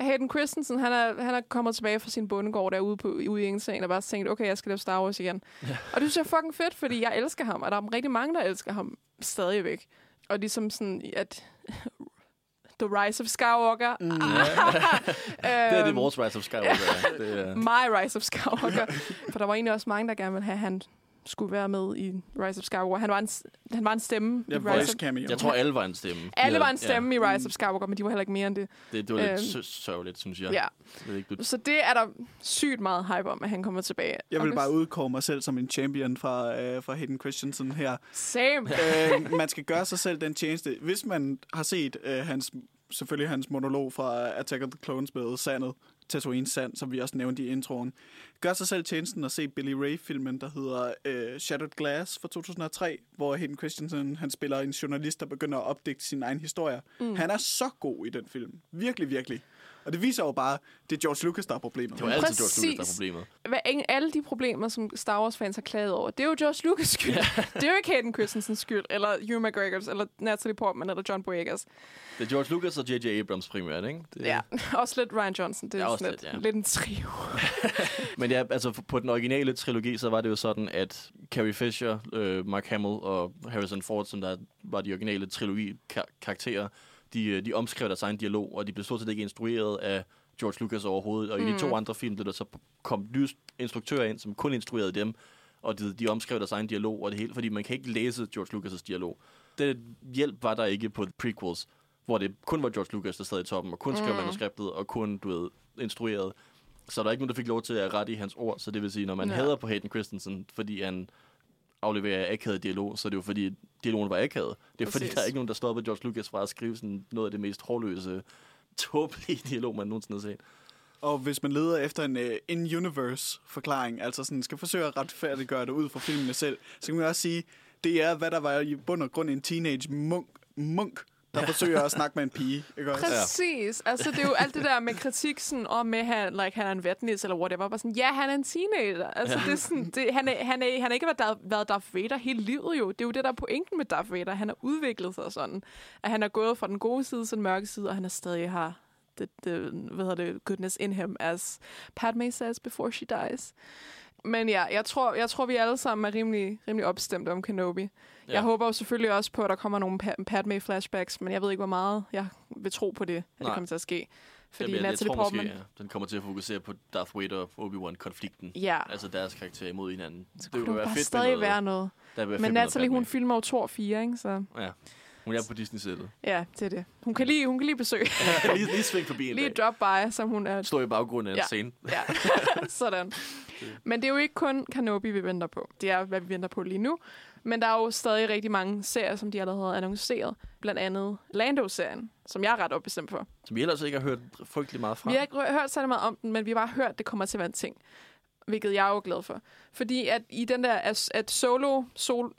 Hayden Christensen, han er, han er kommet tilbage fra sin bondegård derude på, ude i ingenting, og bare tænkt, okay, jeg skal lave Star Wars igen. Ja. Og det synes jeg er fucking fedt, fordi jeg elsker ham, og der er rigtig mange, der elsker ham stadigvæk. Og ligesom sådan, at The Rise of Skywalker. Mm. Det er det, vores Rise of Skywalker er. Det er. My Rise of Skywalker. For der var egentlig også mange, der gerne ville have, at han skulle være med i Rise of Skywalker. Han var en, han var en stemme Ja, i Rise of cameo. Jeg tror, alle var en stemme. Alle var en stemme ja. i Rise of Skywalker, men de var heller ikke mere end det. Det, det var lidt Øhm, sø- sørgeligt, synes jeg. Ja. Jeg ikke, du... Så det er der sygt meget hype om, at han kommer tilbage. Jeg vil bare udkåre mig selv som en champion fra, øh, fra Hayden Christensen her. Same. øh, man skal gøre sig selv den tjeneste. Hvis man har set øh, hans, selvfølgelig hans monolog fra Attack of the Clones med Sandet, Tatooine Sand, som vi også nævnte i introen. Gør sig selv tjenesten og se Billy Ray-filmen, der hedder øh, Shattered Glass fra 2003, hvor Hayden Christensen han spiller en journalist, der begynder at opdigte sin egen historie. Mm. Han er så god i den film. Virkelig, virkelig. Og det viser jo bare, det er George Lucas, der er problemet. Det var altid George Lucas, der er problemet. Hvad, ingen- alle de problemer, som Star Wars-fans har klaget over, det er jo George Lucas skyld. det er jo ikke Hayden Christensens skyld, eller Hugh McGregors, eller Natalie Portman, eller John Boyegas. Det er George Lucas og J.J. Abrams primært, ikke? Det, Ja, også lidt Ryan Johnson. Det er Ja, ja, også sådan lidt, lidt, ja. lidt en trio. Men ja, altså på den originale trilogi, så var det jo sådan, at Carrie Fisher, øh, Mark Hamill og Harrison Ford, som der var de originale trilogi-karakterer, de, øh, de omskrev deres egen dialog, og de blev stort set ikke instrueret af George Lucas overhovedet. Og mm. i de to andre film blev der så kom nye instruktører ind, som kun instruerede dem, og de, de omskrev deres egen dialog og det hele, fordi man kan ikke læse George Lucas' dialog. Det hjælp var der ikke på prequels, hvor det kun var George Lucas, der sad i toppen, og kun skrev mm. manuskriptet, og kun, du ved, instruerede. Så der er ikke nogen, der fik lov til at rette i hans ord. Så det vil sige, når man ja. hader på Hayden Christensen, fordi han afleverer akavet dialog, så er det jo fordi, dialogen var akavet. Det er fordi, Præcis. der er ikke nogen, der stoppede George Lucas fra at skrive sådan noget af det mest hårløse, tåbelige dialog, man nogensinde har set. Og hvis man leder efter en uh, in-universe-forklaring, altså sådan skal forsøge at retfærdiggøre det ud fra filmene selv, så kan man også sige, det er, hvad der var i bund og grund en teenage munk, munk der forsøger at snakke med en pige. Ikke også? Præcis. Ja. Altså, det er jo alt det der med kritik, sådan, om med, han, like, han er en vetnis, eller whatever. Bare sådan, ja, han er en teenager. Altså, ja. det er sådan, det, han, er, han, er, han har ikke været, været Darth Vader hele livet, jo. Det er jo det, der er pointen med Darth Vader. Han har udviklet sig sådan. At han er gået fra den gode side til den mørke side, og han er stadig har the, the, hvad hedder det, goodness in him, as Padme says before she dies. Men ja, jeg tror, jeg tror vi alle sammen er rimelig, rimelig opstemte om Kenobi. Ja. Jeg håber jo selvfølgelig også på, at der kommer nogle pa- Padme-flashbacks, men jeg ved ikke, hvor meget jeg vil tro på det, at det Nej. kommer til at ske. Fordi Jamen, jeg, jeg Natalie tror Portman... måske, ja, den kommer til at fokusere på Darth Vader og Obi-Wan-konflikten. Ja, Altså deres karakter imod hinanden. så det kunne vil være bare fedt stadig noget. være noget. Der være Men Natalie, hun filmer jo to og fire, ikke? Så. Ja. Hun er på Disney-sættet. ja, det er det. Hun kan lige, hun kan lige besøge. lige, lige sving forbi en lige dag. drop by, som hun er. Stå i baggrunden af en Ja. scene. Ja, sådan. Men det er jo ikke kun Kenobi, vi venter på. Det er, hvad vi venter på lige nu. Men der er jo stadig rigtig mange serier, som de allerede har annonceret. Blandt andet Lando-serien, som jeg er ret opbestemt for. Som vi ellers ikke har hørt frygtelig meget fra. Vi har ikke hø- hørt særlig meget om den, men vi har bare hørt, at det kommer til at være en ting. Hvilket jeg er jo glad for. Fordi at i den der, at, at solo, sol,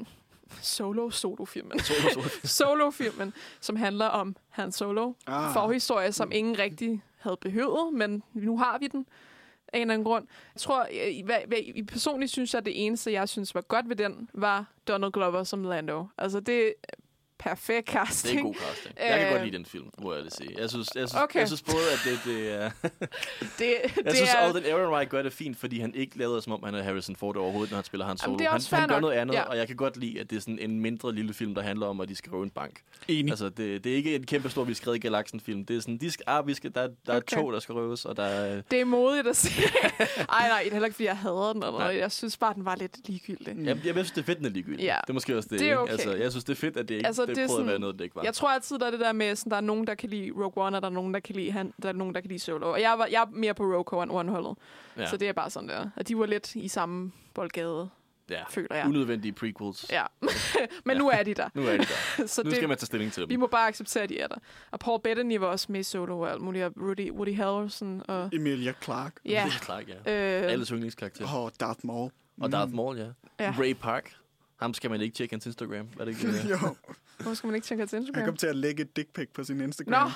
solo, solo-filmen, solo-filmen, som handler om Han Solo, ah. forhistorie, som ingen rigtig havde behøvet, men nu har vi den af en eller anden grund. Jeg tror, øh, i, hvad, hvad, i personligt synes jeg, at det eneste, jeg synes var godt ved den, var Donald Glover som Lando. Altså, det er perfekt Det er casting. en god casting. Jeg kan Øh, godt lide den film, må jeg det sige. Jeg synes, jeg synes, Okay. jeg synes både, at det, det er... Det, Jeg det synes, er, Alden Ehrenreich gør det fint, fordi han ikke lader som om, han er Harrison Ford overhovedet, når han spiller Han Solo. Jamen, det er han, også han gør nok. noget andet, Ja. og jeg kan godt lide, at det er sådan en mindre lille film, der handler om, at de skal røve en bank. Enig. Altså, det, det er ikke en kæmpe stor, vi skrevet i galaksen-film. Det er sådan, de skal, ah, vi skal, der, der er Okay. tog, der skal røves, og der er... Det er modigt at sige. Ej, nej, det er heller ikke, fordi jeg hader den. Eller noget. Jeg synes bare, den var lidt ligegyldig. Jeg, jeg synes, det er fedt, den er ligegyldig. Ja. Det er måske også det. Det er okay. Altså, jeg synes, det er fedt, at det ikke Altså, det, det er prøvede at være sådan, noget, det ikke var. jeg tror altid, der er det der med, sådan, der er nogen, der kan lide Rogue One, og der er nogen, der kan lide, han, der er nogen, der kan lide Solo. Og jeg, var, jeg er mere på Rogue One, One-holdet. ja. Ja. Så det er bare sådan der. Og de var lidt i samme boldgade, ja. føler jeg. Unødvendige prequels. Ja. Men nu er de der. Nu er det der. så Nu det, skal man tage stilling til vi dem. må bare acceptere, at de er der. Og Paul Bettany var også med i Solo og alt muligt. Og Rudy, Woody Harrelson og... Emilia Clarke. Ja. Er klart, ja. Øh, Alles yndlingskarakter. Oh, Darth Maul. Og Darth Maul, ja. Ja. Ray Park. Ham skal man ikke tjekke hans Instagram. Er det ikke det? jo, Hvorfor skal man ikke tjekke til han Instagram? kom til at lægge et dick pic på sin Nå, Instagram.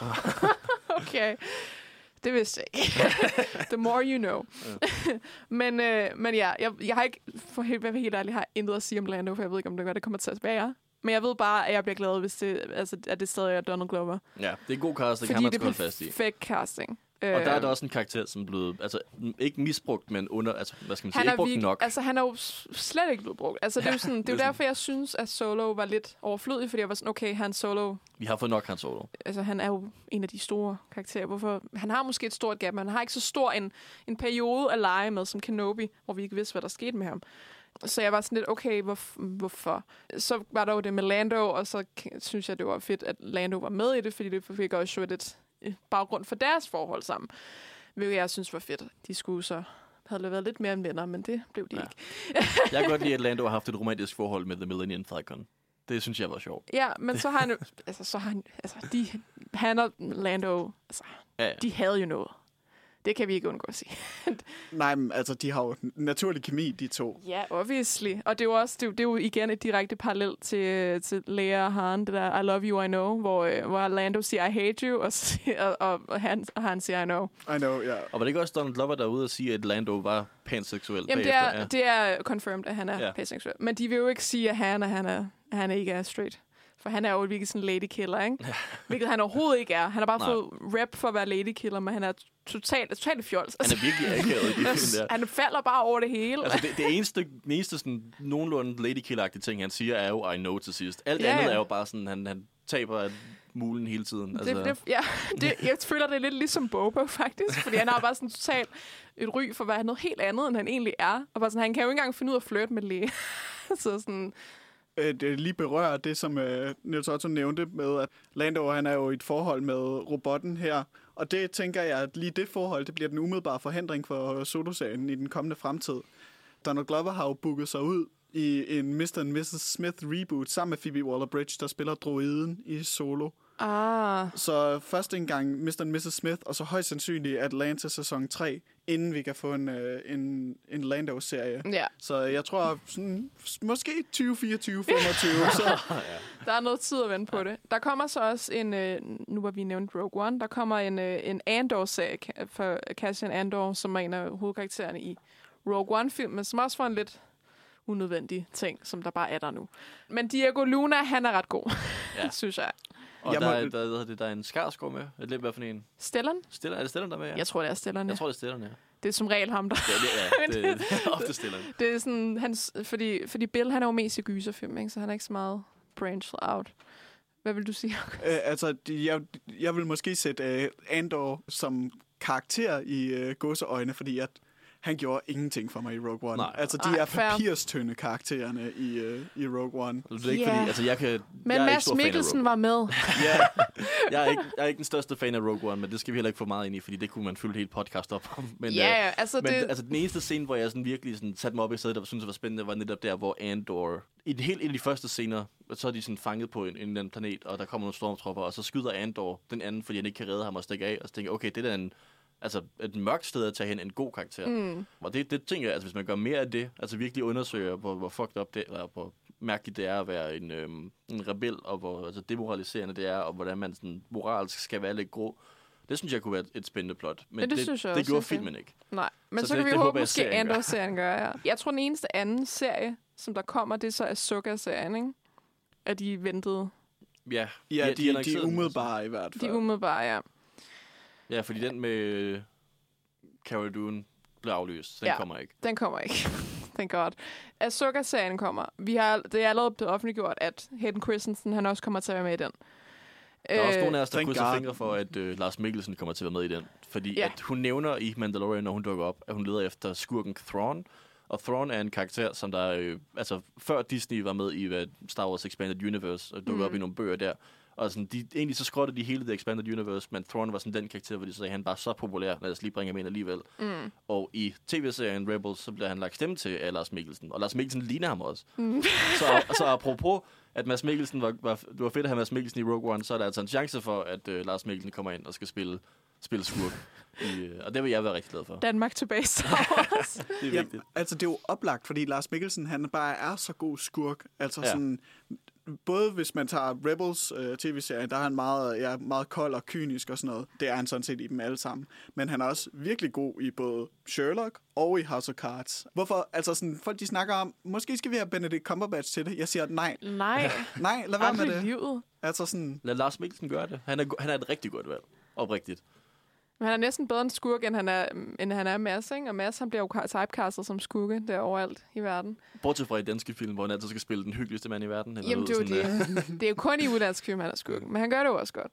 okay. Det vidste jeg ikke. The more you know. men, øh, men ja, jeg, jeg har ikke, for helt, være helt ærlig, har intet at sige om Lando, for jeg ved ikke, om det, gør, det kommer til at være. Men jeg ved bare, at jeg bliver glad, hvis det, altså, at det stadig er Donald Glover. Ja, det er god cast, det kan Fordi man det er holde fast i. perfekt casting. Og der er der også en karakter, som er blevet, altså ikke misbrugt, men under, altså hvad skal man sige, han ikke brugt nok. altså, han er jo slet ikke blevet brugt. Altså, det er jo, sådan, det er jo er derfor, jeg synes, at Solo var lidt overflødig, fordi jeg var sådan, okay, han Solo, Vi har fået nok hans solo. altså han er jo en af de store karakterer. Hvorfor? Han har måske et stort gap, men han har ikke så stor en, en periode at lege med som Kenobi, hvor vi ikke vidste, hvad der skete med ham. Så jeg var sådan lidt, okay, hvor, hvorfor? Så var der jo det med Lando, og så synes jeg, det var fedt, at Lando var med i det, fordi det fik også jo lidt øh, baggrund for deres forhold sammen. Hvilket jeg synes var fedt. De skulle så havde været lidt mere end venner, men det blev de Ja. ikke. Jeg kan godt lide, at Lando har haft et romantisk forhold med The Millennium Falcon. Det synes jeg var sjovt. Ja, men så har han altså, så har han, altså, de, han og Lando, altså, Ja, ja. de havde jo noget. Det kan vi ikke undgå at sige. Nej, men altså, de har jo naturlig kemi, de to. Ja, obviously. Og det er jo også, det er, jo- det er jo igen et direkte parallel til, til Leia og Han, det der I love you, I know, hvor, øh, hvor Lando siger I hate you, og, siger, og, og, han, og han siger I know. I know, ja. Og var det ikke også Donald Glover, der er ude og sige, at Lando var panseksuel Jamen, det bagefter? er, det er confirmed, at han er Ja. ja. pansexuel. Men de vil jo ikke sige, at han, er, han, er, at han ikke er straight. For han er jo virkelig sådan en ladykiller, ikke? Hvilket han overhovedet ikke er. Han har bare Nej. fået rap for at være ladykiller, men han er totalt, totalt fjols. Han er virkelig akavet i de film der. han falder bare over det hele. Altså, det, det eneste, den eneste sådan, nogenlunde ladykiller ting, han siger, er jo, I know til sidst. Alt Ja, andet er jo bare sådan, han, han taber mulen hele tiden. Altså, Det, det, ja, det, jeg føler, det er lidt ligesom Boba, faktisk. Fordi han har bare sådan totalt et ry for at være noget helt andet, end han egentlig er. Og bare sådan, han kan jo ikke engang finde ud af at flirte med læge. så sådan, Øh, det lige berører det, som øh, Niels Otto nævnte med, at Lando han er jo i et forhold med robotten her. Og det tænker jeg, at lige det forhold, det bliver den umiddelbare forhindring for solo i den kommende fremtid. Donald Glover har jo booket sig ud i en Mr. and Mrs. Smith reboot sammen med Phoebe Waller-Bridge, der spiller droiden i Solo ah, Så først en gang Mr. and Mrs. Smith, og så højst sandsynligt Atlanta sæson 3, inden vi kan få en, øh, en, en Lando-serie. ja. Så jeg tror, sådan, måske 2024 25 så Der er noget tid at vente på det. Der kommer så også en, øh, nu var vi nævnt Rogue One, der kommer en, øh, en Andor-serie for Cassian Andor, som er en af hovedkaraktererne i Rogue One-filmen, som også får en lidt unødvendig ting, som der bare er der nu. Men Diego Luna, han er ret god, ja. synes jeg. Og Jeg der, må- er, der, der, der, der er en skarsgård med. Jeg ved hvad for en. Stellan? Stiller, er det Stellan, der er med? Ja? Jeg tror, det er Stellan. jeg Ja. tror, det er Stellan, ja. Det er som regel ham, der... Ja, det, ja, det, det er ofte Stellan. Det er sådan, hans, fordi, fordi Bill, han er jo mest i gyserfilm, ikke? så han er ikke så meget branched out. Hvad vil du sige? Øh, altså, jeg, jeg vil måske sætte øh, Andor som karakter i øh, godseøjne, fordi at han gjorde ingenting for mig i Rogue One. Nej. Altså, de Ej, er papirstønde karaktererne i, øh, i Rogue One. Det er ikke Ja. fordi, altså jeg kan... Men jeg Mads Mikkelsen var med. Ja, jeg er, ikke, jeg er ikke den største fan af Rogue One, men det skal vi heller ikke få meget ind i, fordi det kunne man fylde helt podcast op om. Men, ja, øh, altså men det... altså, den eneste scene, hvor jeg sådan virkelig sådan, satte mig op i stedet, der synes jeg var spændende, var netop der, hvor Andor... I det helt en af de første scener, så er de sådan fanget på en, en eller anden planet, og der kommer nogle stormtropper, og så skyder Andor den anden, fordi han ikke kan redde ham og stikke af, og så tænker okay, det er en, altså et mørkt sted at tage hen, en god karakter. Mm. Og det, det tænker jeg, altså hvis man gør mere af det, altså virkelig undersøger, hvor, hvor fucked up det eller hvor mærkeligt det er at være en, øhm, en rebel, og hvor altså, demoraliserende det er, og hvordan man sådan moralsk skal være lidt grå. Det synes jeg kunne være et, spændende plot. Men Ja, det synes jeg det også, gjorde filmen ikke. Nej, men Så så, så det- kan vi det håbe, håber jeg, måske serien gør. Ja. Jeg tror, den eneste anden serie, som der kommer, det er så Ahsoka-serien, ikke? At de ventede. Ja, Ja, de, de, de annoncerede er umiddelbare i hvert De fald. er umiddelbare, ja. Ja, fordi den med øh, Cara Dune blev aflyst. Den Ja. kommer ikke. Den kommer ikke. Thank God. Ahsoka-serien kommer. Vi har, det er allerede blevet offentliggjort, at Hayden Christensen, han også kommer til at være med i den. Der er også nogle af os, der thank krydser God. fingre for, at øh, Lars Mikkelsen kommer til at være med i den. Fordi Ja. at hun nævner i Mandalorian, når hun dukker op, at hun leder efter skurken Thrawn. Og Thrawn er en karakter, som der, øh, altså før Disney var med i hvad, Star Wars Expanded Universe, og dukkede Mm. op i nogle bøger der, og sådan, de, egentlig så skrottede de hele The Expanded Universe, men Thrawn var sådan den karakter, hvor de sagde, han var så populær, lad os lige bringe ham ind alligevel. Mm. Og i tv-serien Rebels, så bliver han lagt stemme til af Lars Mikkelsen. Og Lars Mikkelsen ligner ham også. Mm. Så, så apropos, at Mads Mikkelsen var, var, det var fedt at have Mads Mikkelsen i Rogue One, så er der altså en chance for, at uh, Lars Mikkelsen kommer ind og skal spille, spille skurk. I, øh, og det vil jeg være rigtig glad for. Danmark tilbage Star Wars. Det er Ja, vigtigt. altså, det er jo oplagt, fordi Lars Mikkelsen, han bare er så god skurk. Altså Ja. ja. sådan, både hvis man tager Rebels øh, tv-serien, der er han meget, ja, meget kold og kynisk og sådan noget. Det er han sådan set i dem alle sammen. Men han er også virkelig god i både Sherlock og i House of Cards. Hvorfor? Altså sådan, folk de snakker om, måske skal vi have Benedict Cumberbatch til det. Jeg siger nej. Nej, Nej, lad være med det. livet. Altså sådan, Lad Lars Mikkelsen gøre det. Han er, han er et rigtig godt valg. Oprigtigt. Men han er næsten bedre en skurk, end han er, end han er Mads, ikke? Og Mads, han bliver jo typecastet som skurke der overalt i verden. Bortset fra i danske film, hvor han altid skal spille den hyggeligste mand i verden. Eller Jamen, det noget er, jo sådan, øh, det, det er jo kun i udlandsk film, han er skurken. Men han gør det jo også godt.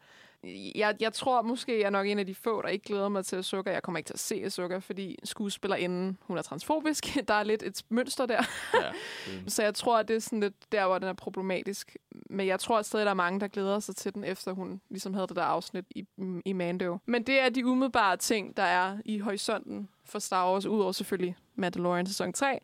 Jeg, jeg tror måske, jeg er nok en af de få, der ikke glæder mig til Sukker. Jeg kommer ikke til at se Sukker, fordi skuespillerinden, hun er transfobisk. Der er lidt et mønster der. ja, det, Så jeg tror, at det er sådan lidt der, hvor den er problematisk. Men jeg tror at stadig, der er mange, der glæder sig til den, efter hun ligesom havde det der afsnit i, i Mando. Men det er de umiddelbare ting, der er i horisonten for Star Wars, udover selvfølgelig Mandalorian sæson 3,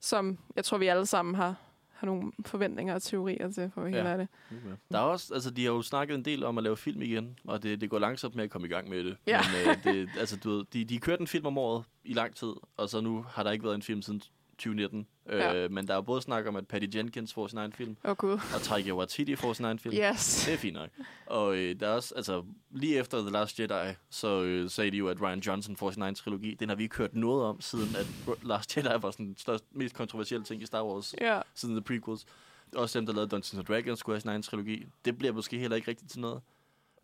som jeg tror, vi alle sammen har, har nogle forventninger og teorier til, for at være Ja. helt ja. det. Der er også, altså, de har jo snakket en del om at lave film igen, og det, det går langsomt med at komme i gang med det. Ja. Men øh, det, altså, du ved, de, de kørte en film om året i lang tid, og så nu har der ikke været en film siden 2019. Ja. Øh, men der er både snak om, at Patty Jenkins får sin egen film, oh, gud. og Taika Waititi får sin egen film. Yes. Det er fint nok. Og øh, der er også, altså, lige efter The Last Jedi, så øh, sagde de jo, at Ryan Johnson får sin egen trilogi. Den har vi ikke hørt noget om, siden at Last Jedi var sådan den største, mest kontroversielle ting i Star Wars, Ja. siden The Prequels. Også dem, der lavede Dungeons Dragons, skulle have sin egen trilogi. Det bliver måske heller ikke rigtigt til noget.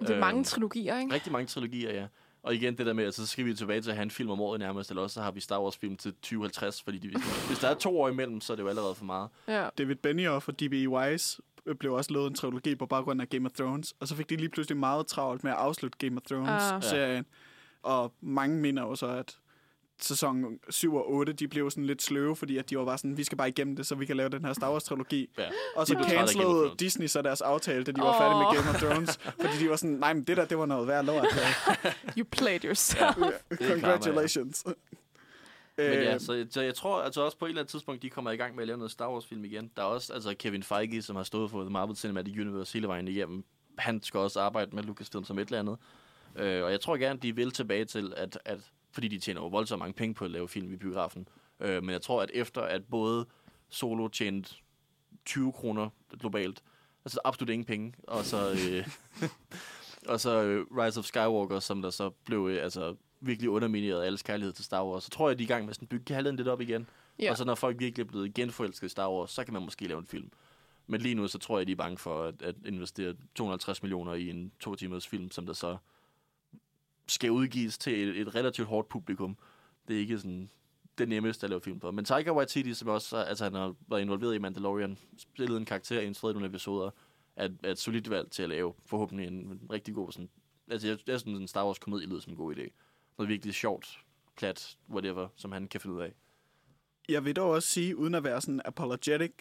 Det er mange Øhm, trilogier, ikke? Rigtig mange trilogier, ja. Og igen det der med, at så skal vi tilbage til at have en film om året nærmest, eller også så har vi Star Wars film til 2050, fordi de, hvis der er to år imellem, så er det jo allerede for meget. Ja. David Benioff og D.B. Wise blev også lavet en trilogi på baggrund af Game of Thrones, og så fik de lige pludselig meget travlt med at afslutte Game of Ah. Thrones-serien. Og mange mener jo så, at sæson 7 og 8, de blev sådan lidt sløve, fordi at de var bare sådan, vi skal bare igennem det, så vi kan lave den her Star Wars-trilogi. Ja. Og så cancelede. Disney så deres aftale, da de var færdige med Game of Thrones, fordi de var sådan, nej, men det der, det var noget værd lort. You played yourself. er Congratulations. Men ja, Øh, så, så jeg tror altså også på et eller andet tidspunkt, de kommer i gang med at lave noget Star Wars-film igen. Der er også altså Kevin Feige, som har stået for The Marvel Cinematic Universe hele vejen igennem. Han skal også arbejde med Lucasfilm som et eller andet. Øh, og jeg tror gerne, de vil tilbage til, at, at fordi de tjener jo voldsomt mange penge på at lave film i biografen. Øh, men jeg tror, at efter at både Solo tjente 20 kroner globalt, altså absolut ingen penge, og så, øh, og så øh, Rise of Skywalker, som der så blev øh, altså, virkelig undermineret af alles kærlighed til Star Wars, så tror jeg, de er i gang med at sådan bygge kærligheden lidt op igen. Ja. Og så når folk virkelig er blevet genforelsket i Star Wars, så kan man måske lave en film. Men lige nu, så tror jeg, de er bange for at, at investere 250 millioner i en to timers film, som der så skal udgives til et, et relativt hårdt publikum. Det er ikke sådan det nemmeste at lave film for. Men Taika Waititi, som også altså, han har været involveret i Mandalorian, spillede en karakter i en tredje nogle episoder, er, er et solidt valg til at lave forhåbentlig en, en rigtig god sådan... Altså, jeg, jeg synes, en Star Wars-komedie lyder som en god idé. Noget virkelig sjovt, plat, whatever, som han kan finde ud af. Jeg vil dog også sige, uden at være sådan apologetic,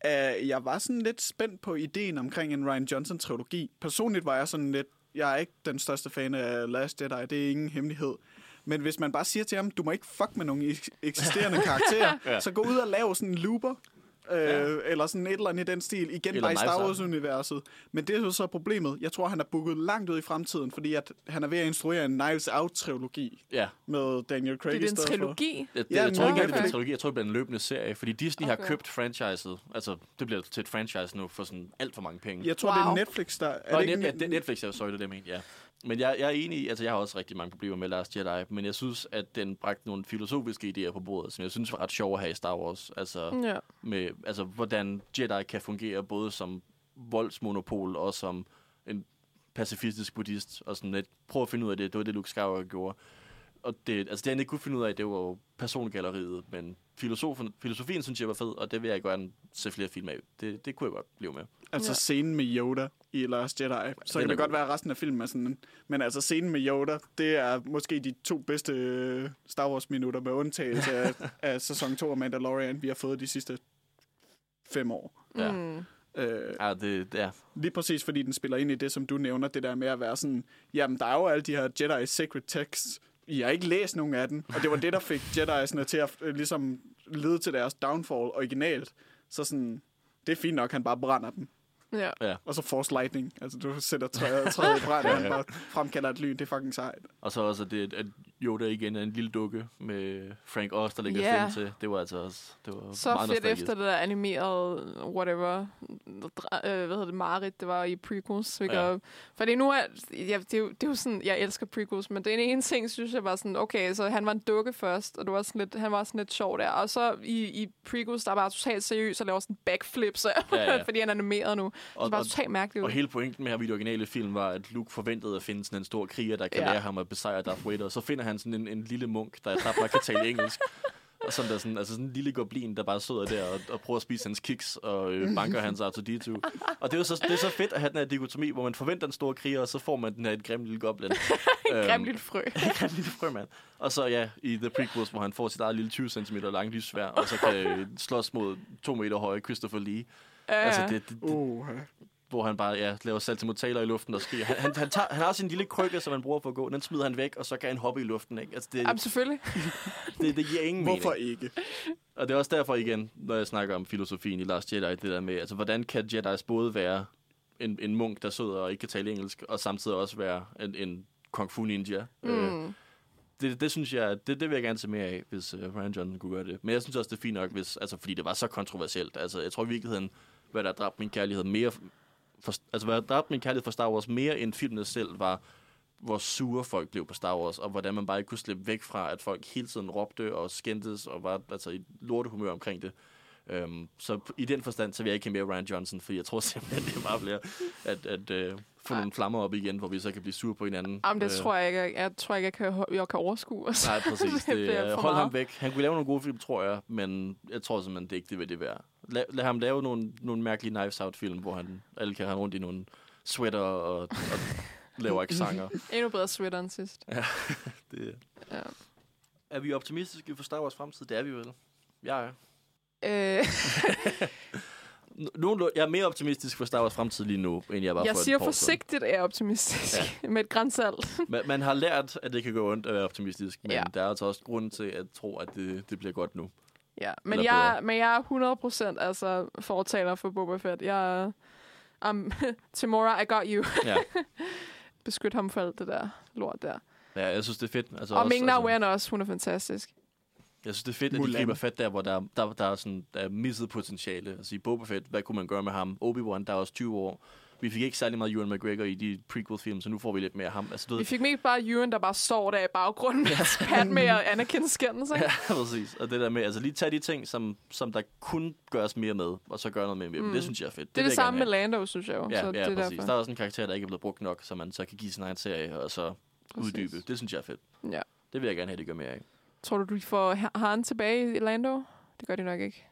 at jeg var sådan lidt spændt på ideen omkring en Ryan Johnson-trilogi. Personligt var jeg sådan lidt, jeg er ikke den største fan af Last Jedi, det er ingen hemmelighed. Men hvis man bare siger til ham, du må ikke fuck med nogle eks- eksisterende karakterer, Ja. så gå ud og lave sådan en looper, øh, Ja. eller sådan et eller andet i den stil, igen Eller bare i Star. Wars-universet. Men det er jo så problemet. Jeg tror, han er booket langt ud i fremtiden, fordi at han er ved at instruere en Knives Out-trilogi Ja, med Daniel Craig Det er en stedet for. trilogi. Jeg, det, Ja, jeg tror ikke, at det okay. en trilogi. Jeg tror, det bliver en løbende serie. Fordi Disney okay. Okay. har købt franchiset. Altså, det bliver til et franchise nu for sådan alt for mange penge. Jeg tror, wow. det er Netflix, der... Er Nå, det ikke Net, Net, Netflix er sorry, det er det, jeg mente, ja. Men jeg, jeg er enig i, altså jeg har også rigtig mange problemer med Last Jedi, men jeg synes, at den bragte nogle filosofiske idéer på bordet, som jeg synes var ret sjove at have i Star Wars. Altså, Ja. med, altså hvordan Jedi kan fungere både som voldsmonopol og som en pacifistisk buddhist, og sådan lidt, prøv at finde ud af det, det var det, Luke Skywalker gjorde. Og det, altså det, han ikke kunne finde ud af, det var jo persongalleriet, men filosofen, filosofien synes jeg var fed, og det vil jeg gerne se flere film af. Det, det kunne jeg godt blive med. Altså Ja. scenen med Yoda i Last Jedi. Så Den kan det godt god. være, at resten af filmen er sådan... Men altså scenen med Yoda, det er måske de to bedste øh, Star Wars-minutter med undtagelse af, af sæson 2 af Mandalorian, vi har fået de sidste fem år. Ja. Mm. Øh, Ja, det, er. lige præcis fordi den spiller ind i det, som du nævner, det der med at være sådan, jamen der er jo alle de her Jedi Sacred Texts, i har ikke læst nogen af dem, og det var det, der fik Jedi'erne til at øh, ligesom lede til deres downfall originalt. Så sådan, det er fint nok, han bare brænder dem. Ja. Og så Force Lightning. Altså, du sætter træet, træet i brand, og han bare fremkalder et lyn. Det er fucking sejt. Og så også, det, at Yoda igen er en lille dukke med Frank Oz, der ligger Ja. yeah. til. Det var altså også det var Så meget fedt efter det der animerede, whatever, øh, hvad hedder det, Marit, det var i prequels. Ikke? Ja. Og, fordi nu er, ja, det, er jo, det er jo sådan, jeg elsker prequels, men det ene ting, synes jeg var sådan, okay, så han var en dukke først, og det var sådan lidt, han var sådan lidt sjov der. Og så i, i prequels, der er bare totalt seriøs og laver sådan backflip, så, Ja, ja. fordi han er animeret nu. Og, det var og, totalt mærkeligt og hele pointen med her de originale film var, at Luke forventede at finde sådan en stor kriger, der kan Ja. lære ham at besejre Darth Vader. Og så finder han sådan en, en lille munk, der nok kan tale engelsk. Og sådan der sådan, altså sådan en lille goblin, der bare sidder der og, og prøver at spise hans kiks og øh, banker hans R2-D2. Og det er jo så, det er så fedt at have den her dikotomi, hvor man forventer en stor kriger, og så får man den her et grim lille goblin. En grim lille frø. grim lille frømand. Og så ja, i The Prequels, hvor han får sit eget lille 20 cm lange lyssvær, og så kan øh, slås mod to meter høje Christopher Lee. Ja, Altså, det, det, det, Uh, hvor han bare ja, laver saltomortaler i luften og skriger. Han, han, han, tager, han har sin lille krykke, som han bruger for at gå. Den smider han væk, og så kan han hoppe i luften. Ikke? Altså, det, Jamen, selvfølgelig. det, det giver ingen hvorfor mening. ikke? Og det er også derfor igen, når jeg snakker om filosofien i Last Jedi, det der med, altså hvordan kan Jedi's både være en, en munk, der sidder og ikke kan tale engelsk, og samtidig også være en, en kung fu ninja. Øh, Mm. det, det synes jeg, det, det vil jeg gerne se mere af, hvis uh, Ryan Johnson kunne gøre det. Men jeg synes også, det er fint nok, hvis, altså, fordi det var så kontroversielt. Altså, jeg tror i virkeligheden, hvad der dræbte min kærlighed mere, for, altså hvad der dræbte min kærlighed for Star Wars mere end filmene selv, var hvor sure folk blev på Star Wars, og hvordan man bare ikke kunne slippe væk fra, at folk hele tiden råbte og skændtes, og var altså i lortehumør omkring det. Um, så i den forstand, så vil jeg ikke have mere Ryan Johnson, for jeg tror simpelthen, det er bare bliver at, at uh, få Ej. nogle flammer op igen, hvor vi så kan blive sure på hinanden. Jamen, det Øh, tror jeg ikke. Jeg tror ikke, jeg kan, jeg kan overskue. Altså. Nej, præcis. Det Det, hold ham væk. Han kunne lave nogle gode film, tror jeg, men jeg tror simpelthen, det er ikke det, vil det være. Lad, lad ham lave nogle, nogle mærkelige Knives Out-film, hvor han alle kan have rundt i nogle sweater og, og laver ikke sanger. Endnu bedre sweater end sidst. Det, Ja. er vi optimistiske for Star Wars fremtid? Det er vi vel. Jeg er. Øh, N- Nogenlunde- jeg er mere optimistisk for Star Wars fremtid lige nu, end jeg var jeg for siger år siden. forsigtigt, er jeg optimistisk. Ja. Med et grænsalt. Man, man har lært, at det kan gå ondt at være optimistisk, men Ja. der er altså også grund til at tro, at det, det bliver godt nu. Ja, men Eller jeg, bedre. men jeg er 100% altså fortaler for Boba Fett. Jeg er... Um, tomorrow I got you. Ja, Beskyt ham for alt det der lort der. ja jeg synes, det er fedt. Altså, Og også, Ming Na Wen også, hun er fantastisk. Jeg synes, det er fedt, at Mulan. de griber fat der, hvor der, der, der, er, sådan, der er misset potentiale. Altså i Boba Fett, hvad kunne man gøre med ham? Obi-Wan, der er også 20 år. Vi fik ikke særlig meget Ewan McGregor i de prequel-film, så nu får vi lidt mere af ham. Altså, du Vi ved, fik mest bare Ewan, der bare står der i baggrunden med Padme og Anakin skændes, ikke? ja, præcis. Og det der med, altså lige tage de ting, som, som der kunne gøres mere med, og så gøre noget mere med. Mm. Det synes jeg er fedt. Det er vil det jeg samme med Lando, synes jeg jo. have. så Ja, ja det er præcis. derfor. Der er også en karakter, der ikke er blevet brugt nok, så man så kan give sin egen serie, og så Præcis. uddybe. Det synes jeg er fedt. Ja. Det vil jeg gerne have, de gør mere af. Tror du, du får Ha- Han tilbage i Lando? Det gør de nok ikke.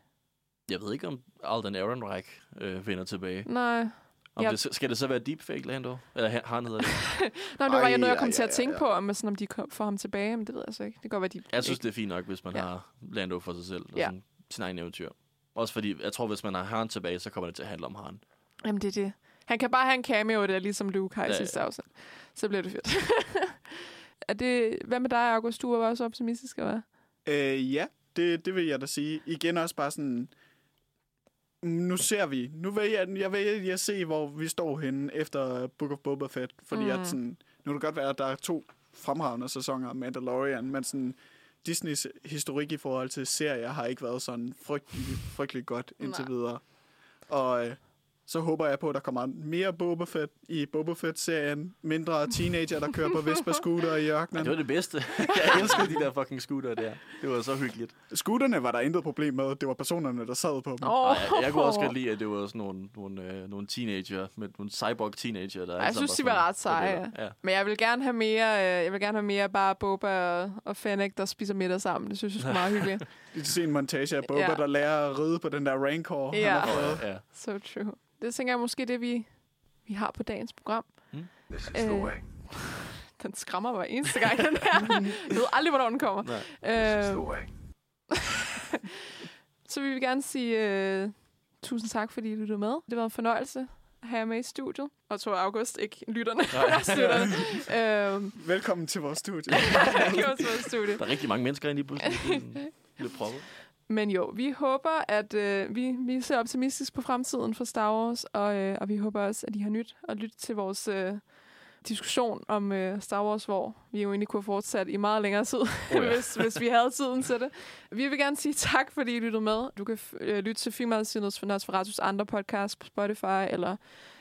Jeg ved ikke, om Alden Ehrenreich øh, vender tilbage. Nej. Om Ja. det, skal det så være deepfake, Lando? Eller han- hedder det? Nå, det var Ej, jeg noget, jeg kom ja, til at tænke ja. på, om sådan, om de kom, får ham tilbage, men det ved jeg så ikke. Det kan godt være, de Jeg synes, ikke. det er fint nok, hvis man Ja. har Lando for sig selv. Og Ja. sådan, sin egen eventyr. Også fordi, jeg tror, hvis man har Han tilbage, så kommer det til at handle om Han. Jamen, det er det. Han kan bare have en cameo der, ligesom Luke har i ja. sidste afsnit. Så bliver det fedt. er det, hvad med dig, August? Du var også optimistisk, eller hvad? Øh, ja, det, det vil jeg da sige. Igen også bare sådan, nu ser vi, nu vil jeg, jeg vil jeg se, hvor vi står henne efter Book of Boba Fett, fordi. Mm. at sådan, nu kan det godt være, at der er to fremragende sæsoner af Mandalorian, men sådan, Disneys historik i forhold til serier har ikke været sådan frygtelig, frygtelig godt indtil Nej. videre. Og øh, så håber jeg på, at der kommer mere Boba Fett i Boba Fett-serien. Mindre teenager, der kører på Vespa-scooter i Ja, ørkenen. det var det bedste. Jeg elskede de der fucking scooter der. Det var så hyggeligt. Scooterne var der intet problem med. Det var personerne, der sad på dem. Åh, Og jeg, jeg kunne også godt lide, at det var sådan nogle, nogle, øh, nogle teenager, med nogle cyborg teenager. Der jeg alle sammen synes, de var ret seje. Ja. Men jeg vil gerne have mere, øh, jeg vil gerne have mere bare Boba og, og Fennec, der spiser middag sammen. Det synes jeg er meget hyggeligt. Kan se en montage af Boba, Ja. der lærer at ride på den der Rancor. Ja. Fået. Ja. So true. Det tænker jeg måske det, vi, vi har på dagens program. This is the Uh, way. Den skræmmer hver eneste gang, den her. Jeg ved aldrig, hvornår den kommer. Nej. This is Øh, the way. så vi vil gerne sige uh, tusind tak, fordi du lyttede med. Det var en fornøjelse at have jer med i studiet. Og jeg tror August, ikke lytterne. Lytterne. uh, Velkommen til vores studie. var til vores studie. Der er rigtig mange mennesker inde i. Det bliver proppet. Men jo, vi håber, at øh, vi, vi ser optimistisk på fremtiden for Star Wars, og, øh, og vi håber også, at I har nyt at lytte til vores øh, diskussion om øh, Star Wars, hvor vi jo egentlig kunne have fortsat i meget længere tid, oh, ja. hvis, hvis vi havde tiden til det. Vi vil gerne sige tak, fordi I lyttede med. Du kan øh, lytte til Filmmagasinet Nosferatus andre podcasts på Spotify eller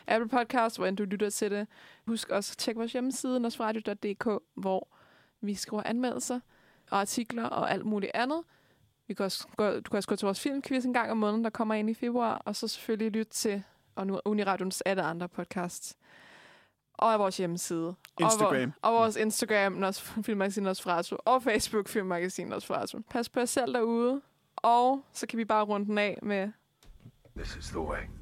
Apple Podcasts, hvor end du lytter til det. Husk også at tjekke vores hjemmeside, nosferatus.dk, hvor vi skriver anmeldelser og artikler og alt muligt andet. Vi kan også gå, du kan også gå til vores filmquiz en gang om måneden, der kommer ind i februar, og så selvfølgelig lytte til og nu Uniradions alle andre podcasts. Og vores hjemmeside. Instagram. Og, vor, og vores Instagram, Nos, Filmmagasin Nosferatu. Og Facebook, Filmmagasin Nosferatu. Pas på jer selv derude. Og så kan vi bare runde den af med This is the way.